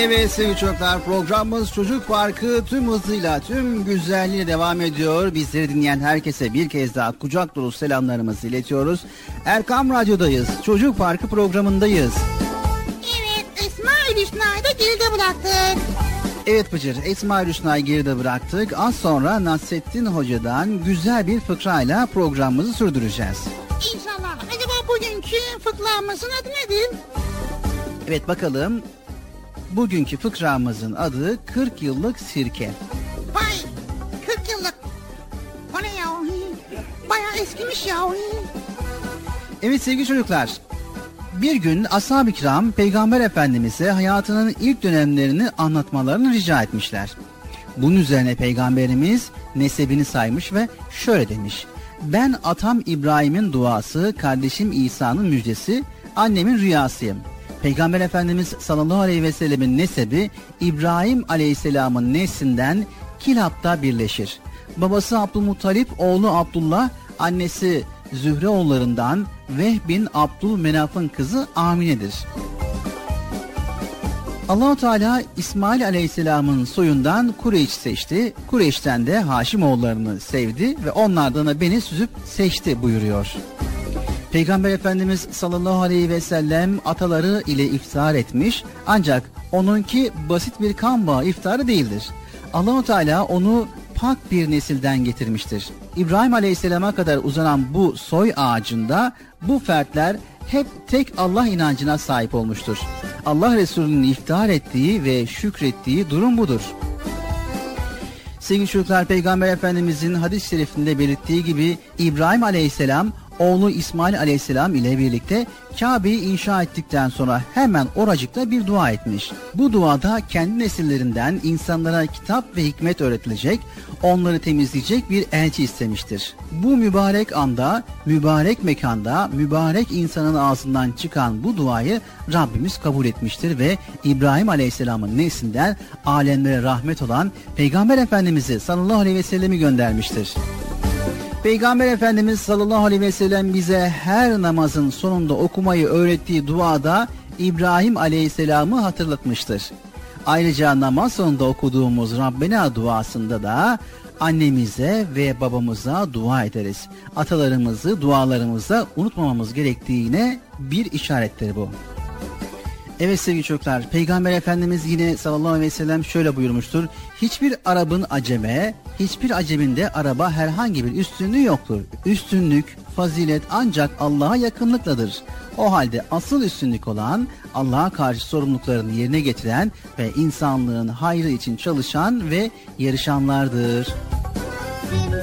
Evet sevgili çocuklar programımız Çocuk Parkı tüm hızıyla tüm güzelliğiyle devam ediyor. Bizleri dinleyen herkese bir kez daha kucak dolu selamlarımızı iletiyoruz. Erkam Radyo'dayız. Çocuk Parkı programındayız. Evet Esma Hüsna'yı da geride bıraktık. Evet Bıcır, Esma Hüsna'yı geride bıraktık. Az sonra Nasrettin Hoca'dan güzel bir fıkrayla programımızı sürdüreceğiz. İnşallah. Acaba bugünkü fıkramızın adı nedir? Evet bakalım. Bugünkü fıkramızın adı 40 yıllık sirke. Vay 40 yıllık. O ne ya? Bayağı eskimiş ya. Evet sevgili çocuklar. Bir gün ashab-ı kiram Peygamber Efendimiz'e hayatının ilk dönemlerini anlatmalarını rica etmişler. Bunun üzerine Peygamberimiz nesebini saymış ve şöyle demiş. Ben atam İbrahim'in duası, kardeşim İsa'nın müjdesi, annemin rüyasıyım. Peygamber Efendimiz sallallahu aleyhi ve sellemin nesebi İbrahim aleyhisselamın neslinden Kilap'ta birleşir. Babası Abdülmuttalip, oğlu Abdullah, annesi Zühre oğullarından Vehb bin Abdülmenaf'ın kızı Amine'dir. Allahu Teala İsmail Aleyhisselam'ın soyundan Kureyş seçti. Kureyş'ten de Haşim oğullarını sevdi ve onlardan da beni süzüp seçti buyuruyor. Peygamber Efendimiz sallallahu aleyhi ve sellem ataları ile iftihar etmiş ancak onunki basit bir kan bağı iftarı değildir. Allahu Teala onu pak bir nesilden getirmiştir. İbrahim Aleyhisselam'a kadar uzanan bu soy ağacında bu fertler hep tek Allah inancına sahip olmuştur. Allah Resulü'nün iftihar ettiği ve şükrettiği durum budur. Sevgili çocuklar Peygamber Efendimizin hadis-i şerifinde belirttiği gibi İbrahim Aleyhisselam oğlu İsmail Aleyhisselam ile birlikte Kabe'yi inşa ettikten sonra hemen oracıkta bir dua etmiş. Bu duada kendi nesillerinden insanlara kitap ve hikmet öğretilecek, onları temizleyecek bir elçi istemiştir. Bu mübarek anda, mübarek mekanda, mübarek insanın ağzından çıkan bu duayı Rabbimiz kabul etmiştir ve İbrahim Aleyhisselam'ın neslinden alemlere rahmet olan Peygamber Efendimiz'i sallallahu aleyhi ve sellemi göndermiştir. Peygamber Efendimiz sallallahu aleyhi ve sellem bize her namazın sonunda okumayı öğrettiği duada İbrahim aleyhisselamı hatırlatmıştır. Ayrıca namaz sonunda okuduğumuz Rabbena duasında da annemize ve babamıza dua ederiz. Atalarımızı dualarımıza unutmamamız gerektiğine bir işarettir bu. Evet sevgili çocuklar, Peygamber Efendimiz yine sallallahu aleyhi ve sellem şöyle buyurmuştur. Hiçbir Arap'ın aceme, hiçbir aceminde araba herhangi bir üstünlüğü yoktur. Üstünlük, fazilet ancak Allah'a yakınlıkladır. O halde asıl üstünlük olan Allah'a karşı sorumluluklarını yerine getiren ve insanlığın hayrı için çalışan ve yarışanlardır. Müzik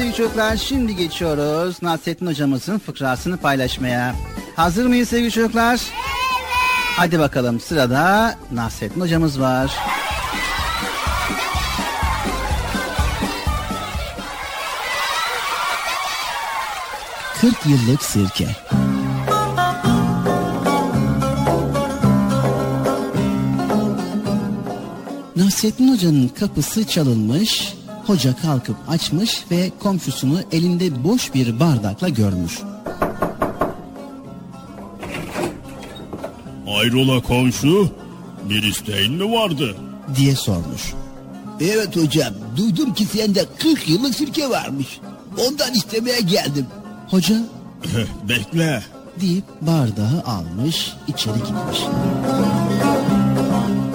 sevgili çocuklar şimdi geçiyoruz Nasrettin hocamızın fıkrasını paylaşmaya. Hazır mıyız sevgili çocuklar? Evet. Hadi bakalım sırada Nasrettin hocamız var. Kırk yıllık sirke. Nasrettin Hoca'nın kapısı çalınmış, hoca kalkıp açmış ve komşusunu elinde boş bir bardakla görmüş. Hayrola komşu? Bir isteğin mi vardı? diye sormuş. Evet hocam duydum ki sende 40 yıllık sirke varmış. Ondan istemeye geldim. Hoca Bekle. deyip bardağı almış, içeri gitmiş.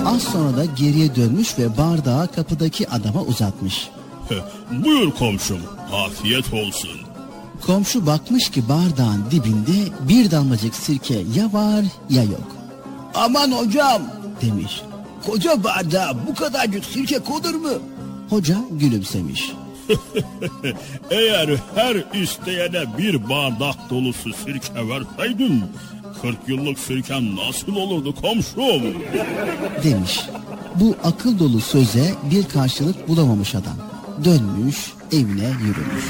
Az sonra da geriye dönmüş ve bardağı kapıdaki adama uzatmış. Buyur komşum. Afiyet olsun. Komşu bakmış ki bardağın dibinde bir damlacık sirke ya var ya yok. Aman hocam demiş. koca bardağa bu kadarcık sirke konur mu? Hoca gülümsemiş. Eğer her isteyene bir bardak dolusu sirke verseydin 40 yıllık sirken nasıl olurdu komşum? demiş. Bu akıl dolu söze bir karşılık bulamamış adam. Dönmüş evine yürümüş.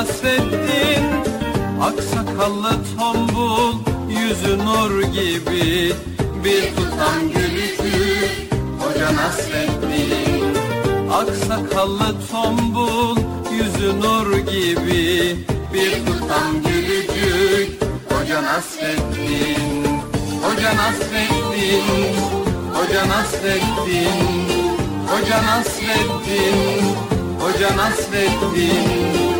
Hoca Nasreddin Aksakallı tombul Yüzü nur gibi. Bir tutam gülücük Hoca Nasreddin Aksakallı tombul Yüzü nur gibi. Bir tutam gülücük Hoca Nasreddin Hoca Nasreddin Hoca Nasreddin Hoca Nasreddin Hoca Nasreddin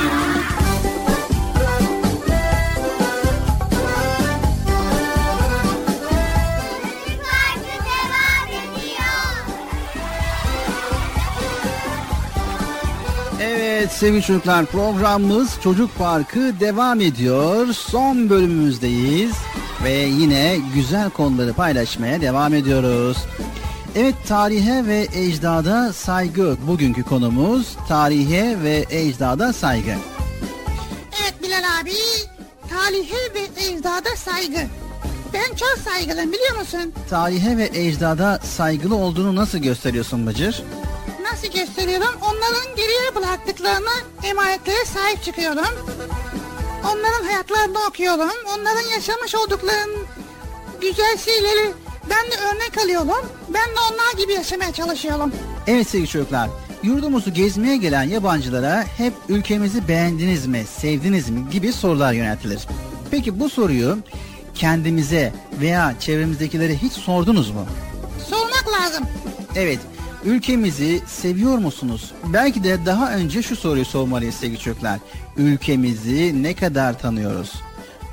sevgili çocuklar programımız Çocuk Parkı devam ediyor. Son bölümümüzdeyiz ve yine güzel konuları paylaşmaya devam ediyoruz. Evet tarihe ve ecdada saygı bugünkü konumuz tarihe ve ecdada saygı. Evet Bilal abi. Tarihe ve ecdada saygı. Ben çok saygılıyım biliyor musun? Tarihe ve ecdada saygılı olduğunu nasıl gösteriyorsun Bıcır? Nasıl gösteriyorum? Onların geriye bıraktıklarına emanetlere sahip çıkıyorum. Onların hayatlarını okuyorum. Onların yaşamış olduklarının güzel şeyleri ben de örnek alıyorum. Ben de onlar gibi yaşamaya çalışıyorum. Evet sevgili çocuklar, yurdumuzu gezmeye gelen yabancılara hep ülkemizi beğendiniz mi, sevdiniz mi gibi sorular yöneltilir. Peki bu soruyu kendimize veya çevremizdekilere hiç sordunuz mu? Sormak lazım. Evet, ülkemizi seviyor musunuz? Belki de daha önce şu soruyu sormalıyız sevgili çocuklar. Ülkemizi ne kadar tanıyoruz?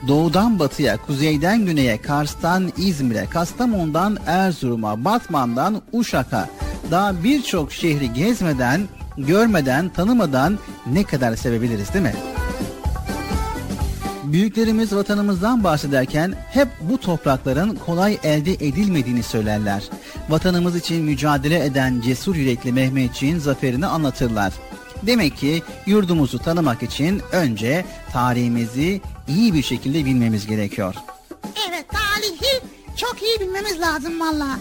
Doğudan batıya, kuzeyden güneye, Kars'tan İzmir'e, Kastamonu'dan Erzurum'a, Batman'dan Uşak'a daha birçok şehri gezmeden, görmeden, tanımadan ne kadar sevebiliriz değil mi? Büyüklerimiz vatanımızdan bahsederken hep bu toprakların kolay elde edilmediğini söylerler. Vatanımız için mücadele eden cesur yürekli Mehmetçiğin zaferini anlatırlar. Demek ki yurdumuzu tanımak için önce tarihimizi iyi bir şekilde bilmemiz gerekiyor. Evet tarihi çok iyi bilmemiz lazım valla.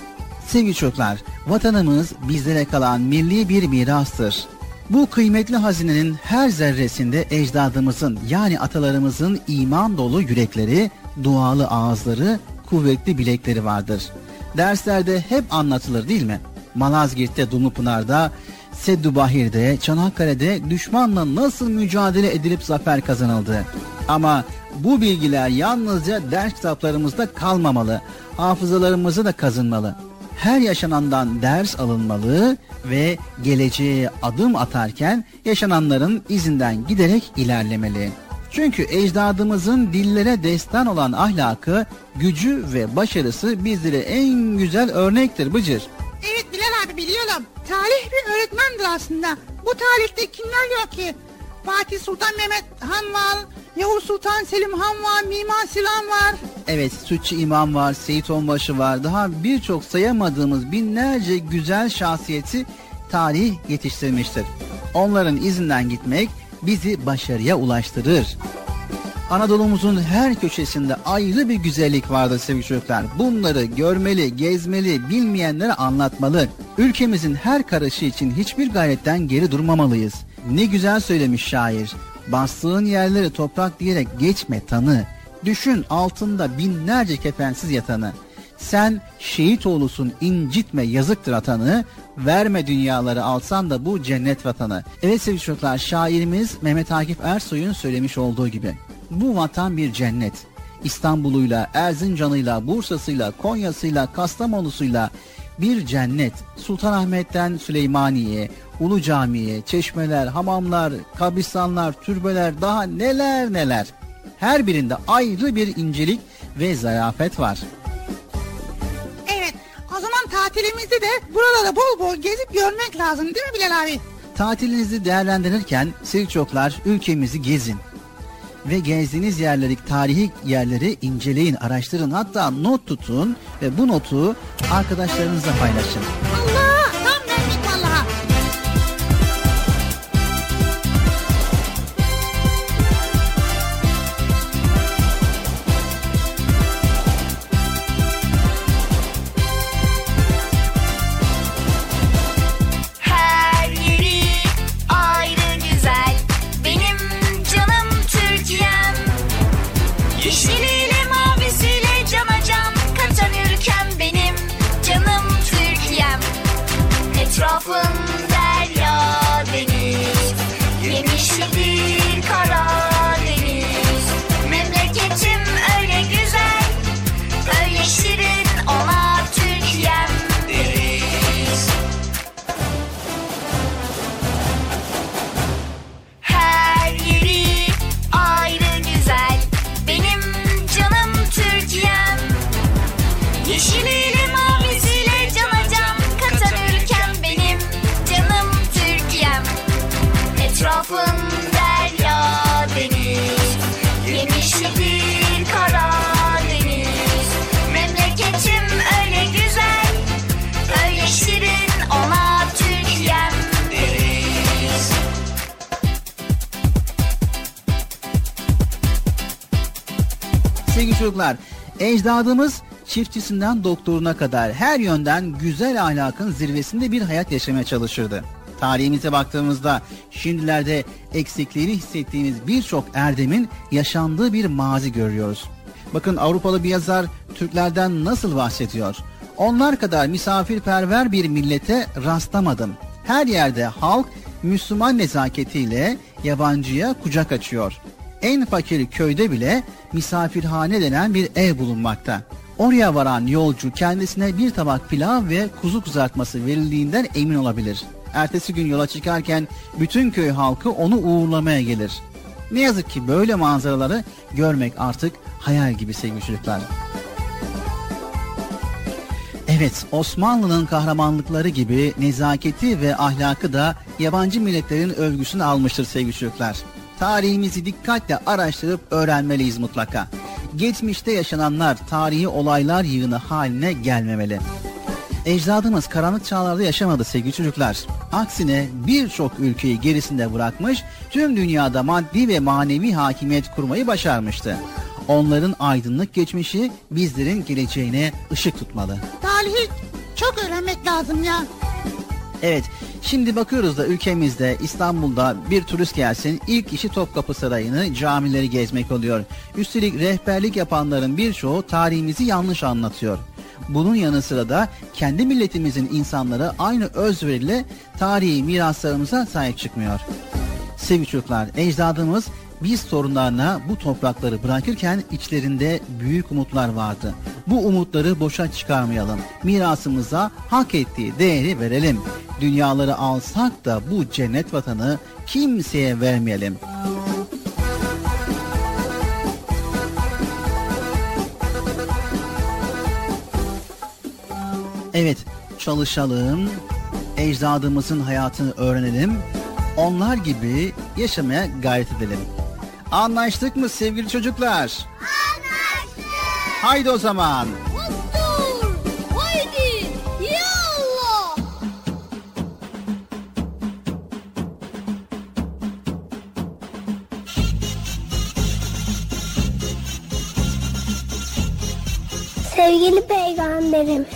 Sevgili çocuklar, vatanımız bizlere kalan milli bir mirastır. Bu kıymetli hazinenin her zerresinde ecdadımızın yani atalarımızın iman dolu yürekleri, dualı ağızları, kuvvetli bilekleri vardır. Derslerde hep anlatılır değil mi? Malazgirt'te Dumlupınar'da, Seddubahir'de, Çanakkale'de düşmanla nasıl mücadele edilip zafer kazanıldı. Ama bu bilgiler yalnızca ders kitaplarımızda kalmamalı, hafızalarımızı da kazınmalı. Her yaşanandan ders alınmalı ve geleceğe adım atarken yaşananların izinden giderek ilerlemeli. Çünkü ecdadımızın dillere destan olan ahlakı, gücü ve başarısı bizlere en güzel örnektir Bıcır. Evet Bilal abi biliyorum. Tarih bir öğretmendir aslında. Bu tarihte kimler yok ki? Fatih Sultan Mehmet Han var, Yavuz Sultan Selim Han var, Mimar Sinan var. Evet Sütçü İmam var, Seyit Onbaşı var. Daha birçok sayamadığımız binlerce güzel şahsiyeti tarih yetiştirmiştir. Onların izinden gitmek bizi başarıya ulaştırır. Anadolu'muzun her köşesinde ayrı bir güzellik vardır sevgili çocuklar. Bunları görmeli, gezmeli, bilmeyenlere anlatmalı. Ülkemizin her karışı için hiçbir gayretten geri durmamalıyız. Ne güzel söylemiş şair. Bastığın yerleri toprak diyerek geçme tanı. Düşün altında binlerce kefensiz yatanı. Sen şehit oğlusun incitme yazıktır atanı. Verme dünyaları alsan da bu cennet vatanı. Evet sevgili çocuklar şairimiz Mehmet Akif Ersoy'un söylemiş olduğu gibi. Bu vatan bir cennet. İstanbul'uyla, Erzincan'ıyla, Bursa'sıyla, Konya'sıyla, Kastamonu'suyla bir cennet. Sultanahmet'ten Süleymaniye, Ulu Cami'ye, çeşmeler, hamamlar, kabristanlar, türbeler daha neler neler. Her birinde ayrı bir incelik ve zarafet var. O zaman tatilimizde de buraları bol bol gezip görmek lazım değil mi Bilal abi? Tatilinizi değerlendirirken sevgili çocuklar ülkemizi gezin. Ve gezdiğiniz yerleri, tarihi yerleri inceleyin, araştırın. Hatta not tutun ve bu notu arkadaşlarınızla paylaşın. Ecdadımız çiftçisinden doktoruna kadar her yönden güzel ahlakın zirvesinde bir hayat yaşamaya çalışırdı. Tarihimize baktığımızda şimdilerde eksikliğini hissettiğimiz birçok erdemin yaşandığı bir mazi görüyoruz. Bakın Avrupalı bir yazar Türklerden nasıl bahsediyor? Onlar kadar misafirperver bir millete rastlamadım. Her yerde halk Müslüman nezaketiyle yabancıya kucak açıyor. En fakir köyde bile misafirhane denen bir ev bulunmakta. Oraya varan yolcu kendisine bir tabak pilav ve kuzu kızartması verildiğinden emin olabilir. Ertesi gün yola çıkarken bütün köy halkı onu uğurlamaya gelir. Ne yazık ki böyle manzaraları görmek artık hayal gibi sevgili çocuklar. Evet, Osmanlı'nın kahramanlıkları gibi nezaketi ve ahlakı da yabancı milletlerin övgüsünü almıştır sevgili çocuklar. Tarihimizi dikkatle araştırıp öğrenmeliyiz mutlaka. Geçmişte yaşananlar tarihi olaylar yığını haline gelmemeli. Ecdadımız karanlık çağlarda yaşamadı sevgili çocuklar. Aksine birçok ülkeyi gerisinde bırakmış, tüm dünyada maddi ve manevi hakimiyet kurmayı başarmıştı. Onların aydınlık geçmişi bizlerin geleceğine ışık tutmalı. Tarihi çok öğrenmek lazım ya. Evet, şimdi bakıyoruz da ülkemizde İstanbul'da bir turist gelsin ilk işi Topkapı Sarayı'nı, camileri gezmek oluyor. Üstelik rehberlik yapanların birçoğu tarihimizi yanlış anlatıyor. Bunun yanı sıra da kendi milletimizin insanları aynı özveriyle tarihi miraslarımıza sahip çıkmıyor. Sevgili çocuklar, ecdadımız biz sorunlarına bu toprakları bırakırken içlerinde büyük umutlar vardı. Bu umutları boşa çıkarmayalım. Mirasımıza hak ettiği değeri verelim. Dünyaları alsak da bu cennet vatanı kimseye vermeyelim. Evet, çalışalım, ecdadımızın hayatını öğrenelim, onlar gibi yaşamaya gayret edelim. Anlaştık mı sevgili çocuklar? Haydi o zaman. Dur, haydi, yallah. Sevgili Peygamberimiz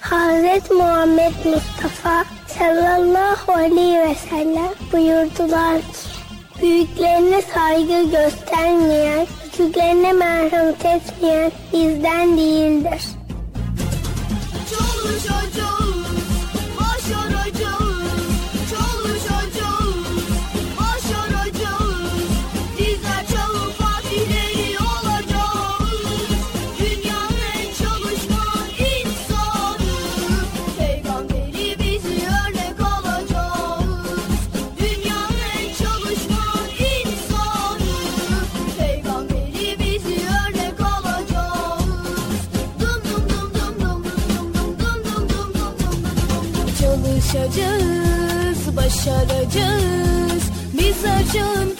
Hazreti Muhammed Mustafa sallallahu aleyhi ve sellem buyurdular ki Büyüklerine saygı göstermeyen, sözcüklerine merhamet etmeyen bizden değildir. Çoluk çocuğu you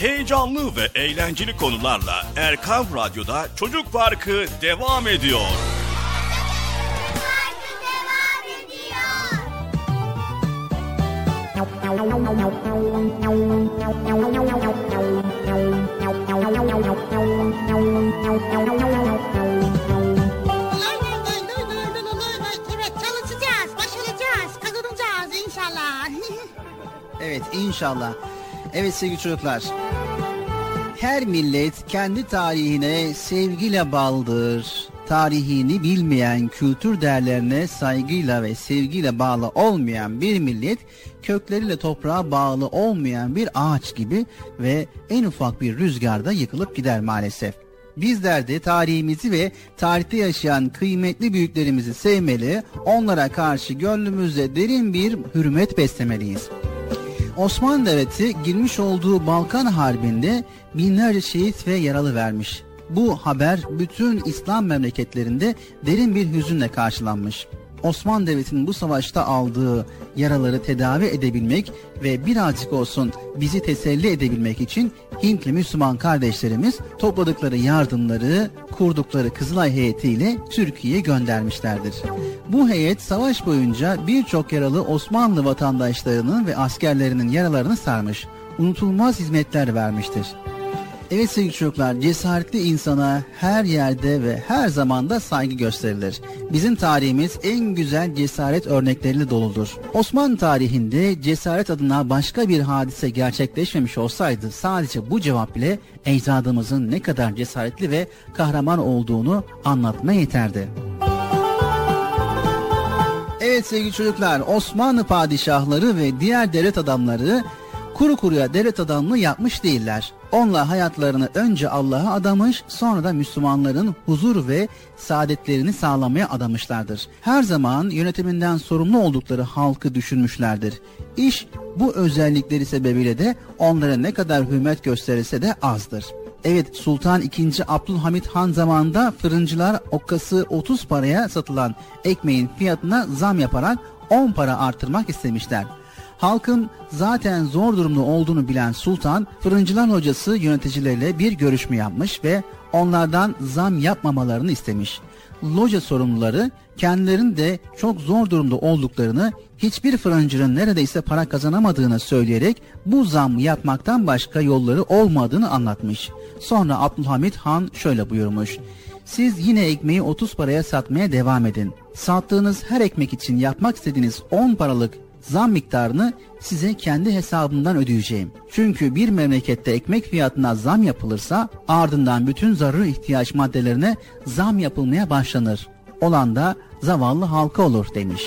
Heyecanlı ve eğlenceli konularla Erkam Radyo'da Çocuk Parkı devam ediyor. Evet çalışacağız, başaracağız, kazanacağız inşallah. Evet inşallah. Evet sevgili çocuklar. Her millet kendi tarihine sevgiyle bağlıdır. Tarihini bilmeyen, kültür değerlerine saygıyla ve sevgiyle bağlı olmayan bir millet, kökleriyle toprağa bağlı olmayan bir ağaç gibi ve en ufak bir rüzgarda yıkılıp gider maalesef. Bizler de tarihimizi ve tarihte yaşayan kıymetli büyüklerimizi sevmeli, onlara karşı gönlümüzde derin bir hürmet beslemeliyiz. Osmanlı Devleti girmiş olduğu Balkan Harbi'nde binlerce şehit ve yaralı vermiş. Bu haber bütün İslam memleketlerinde derin bir hüzünle karşılanmış. Osmanlı Devleti'nin bu savaşta aldığı yaraları tedavi edebilmek ve birazcık olsun bizi teselli edebilmek için Hintli Müslüman kardeşlerimiz topladıkları yardımları kurdukları Kızılay heyetiyle Türkiye'ye göndermişlerdir. Bu heyet savaş boyunca birçok yaralı Osmanlı vatandaşlarının ve askerlerinin yaralarını sarmış, unutulmaz hizmetler vermiştir. Evet sevgili çocuklar, cesaretli insana her yerde ve her zamanda saygı gösterilir. Bizim tarihimiz en güzel cesaret örnekleriyle doludur. Osmanlı tarihinde cesaret adına başka bir hadise gerçekleşmemiş olsaydı sadece bu cevap bile ecdadımızın ne kadar cesaretli ve kahraman olduğunu anlatma yeterdi. Evet sevgili çocuklar, Osmanlı padişahları ve diğer devlet adamları kuru kuruya devlet adamlığı yapmış değiller. Onlar hayatlarını önce Allah'a adamış, sonra da Müslümanların huzur ve saadetlerini sağlamaya adamışlardır. Her zaman yönetiminden sorumlu oldukları halkı düşünmüşlerdir. İş bu özellikleri sebebiyle de onlara ne kadar hürmet gösterilse de azdır. Evet Sultan II. Abdülhamit Han zamanında fırıncılar okkası 30 paraya satılan ekmeğin fiyatına zam yaparak 10 para artırmak istemişler. Halkın zaten zor durumda olduğunu bilen sultan fırıncılar hocası yöneticileriyle bir görüşme yapmış ve onlardan zam yapmamalarını istemiş. Loca sorumluları kendilerinin de çok zor durumda olduklarını, hiçbir fırıncının neredeyse para kazanamadığını söyleyerek bu zam yapmaktan başka yolları olmadığını anlatmış. Sonra Abdülhamit Han şöyle buyurmuş. Siz yine ekmeği 30 paraya satmaya devam edin. Sattığınız her ekmek için yapmak istediğiniz 10 paralık zam miktarını size kendi hesabımdan ödeyeceğim. Çünkü bir memlekette ekmek fiyatına zam yapılırsa ardından bütün zararı ihtiyaç maddelerine zam yapılmaya başlanır. Olan da zavallı halka olur demiş.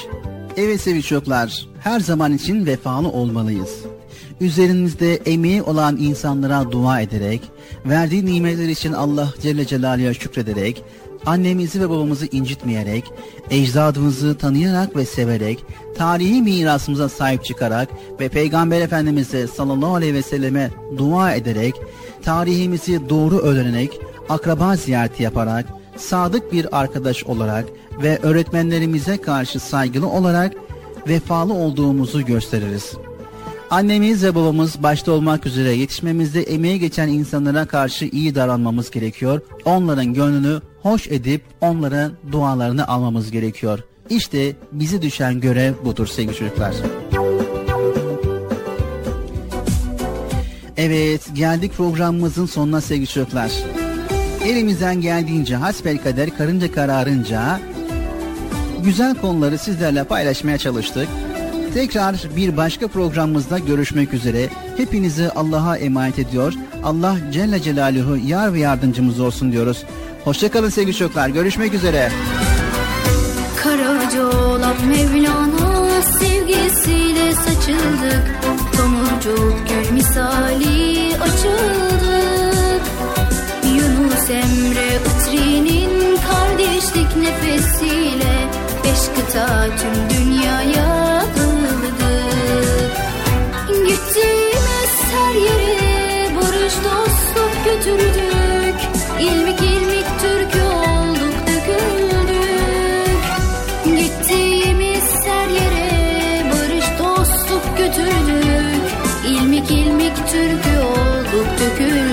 Evet sevgili çocuklar, her zaman için vefalı olmalıyız. Üzerimizde emeği olan insanlara dua ederek, verdiği nimetler için Allah Celle Celaluhu'ya şükrederek, annemizi ve babamızı incitmeyerek, ecdadımızı tanıyarak ve severek, tarihi mirasımıza sahip çıkarak ve Peygamber Efendimiz'e sallallahu aleyhi ve selleme dua ederek, tarihimizi doğru öğrenerek, akraba ziyareti yaparak, sadık bir arkadaş olarak ve öğretmenlerimize karşı saygılı olarak vefalı olduğumuzu gösteririz. Annemiz ve babamız başta olmak üzere yetişmemizde emeği geçen insanlara karşı iyi davranmamız gerekiyor. Onların gönlünü hoş edip onların dualarını almamız gerekiyor. İşte bizi düşen görev budur sevgili çocuklar. Evet geldik programımızın sonuna sevgili çocuklar. Elimizden geldiğince hasbelkader karınca kararınca güzel konuları sizlerle paylaşmaya çalıştık. Tekrar bir başka programımızda görüşmek üzere. Hepinizi Allah'a emanet ediyor. Allah Celle Celaluhu yar ve yardımcımız olsun diyoruz. Hoşçakalın sevgili çocuklar. Görüşmek üzere. Karaca oğlak Mevlana sevgisiyle saçıldık Tomurcuk gül misali açıldık Yunus Emre Itri'nin kardeşlik nefesiyle Beş kıta tüm dünyaya dağıldık Gittiğimiz her yere barış dostluk götürdük İlmik götürdük. İlmik ilmik türkü olduk döküldük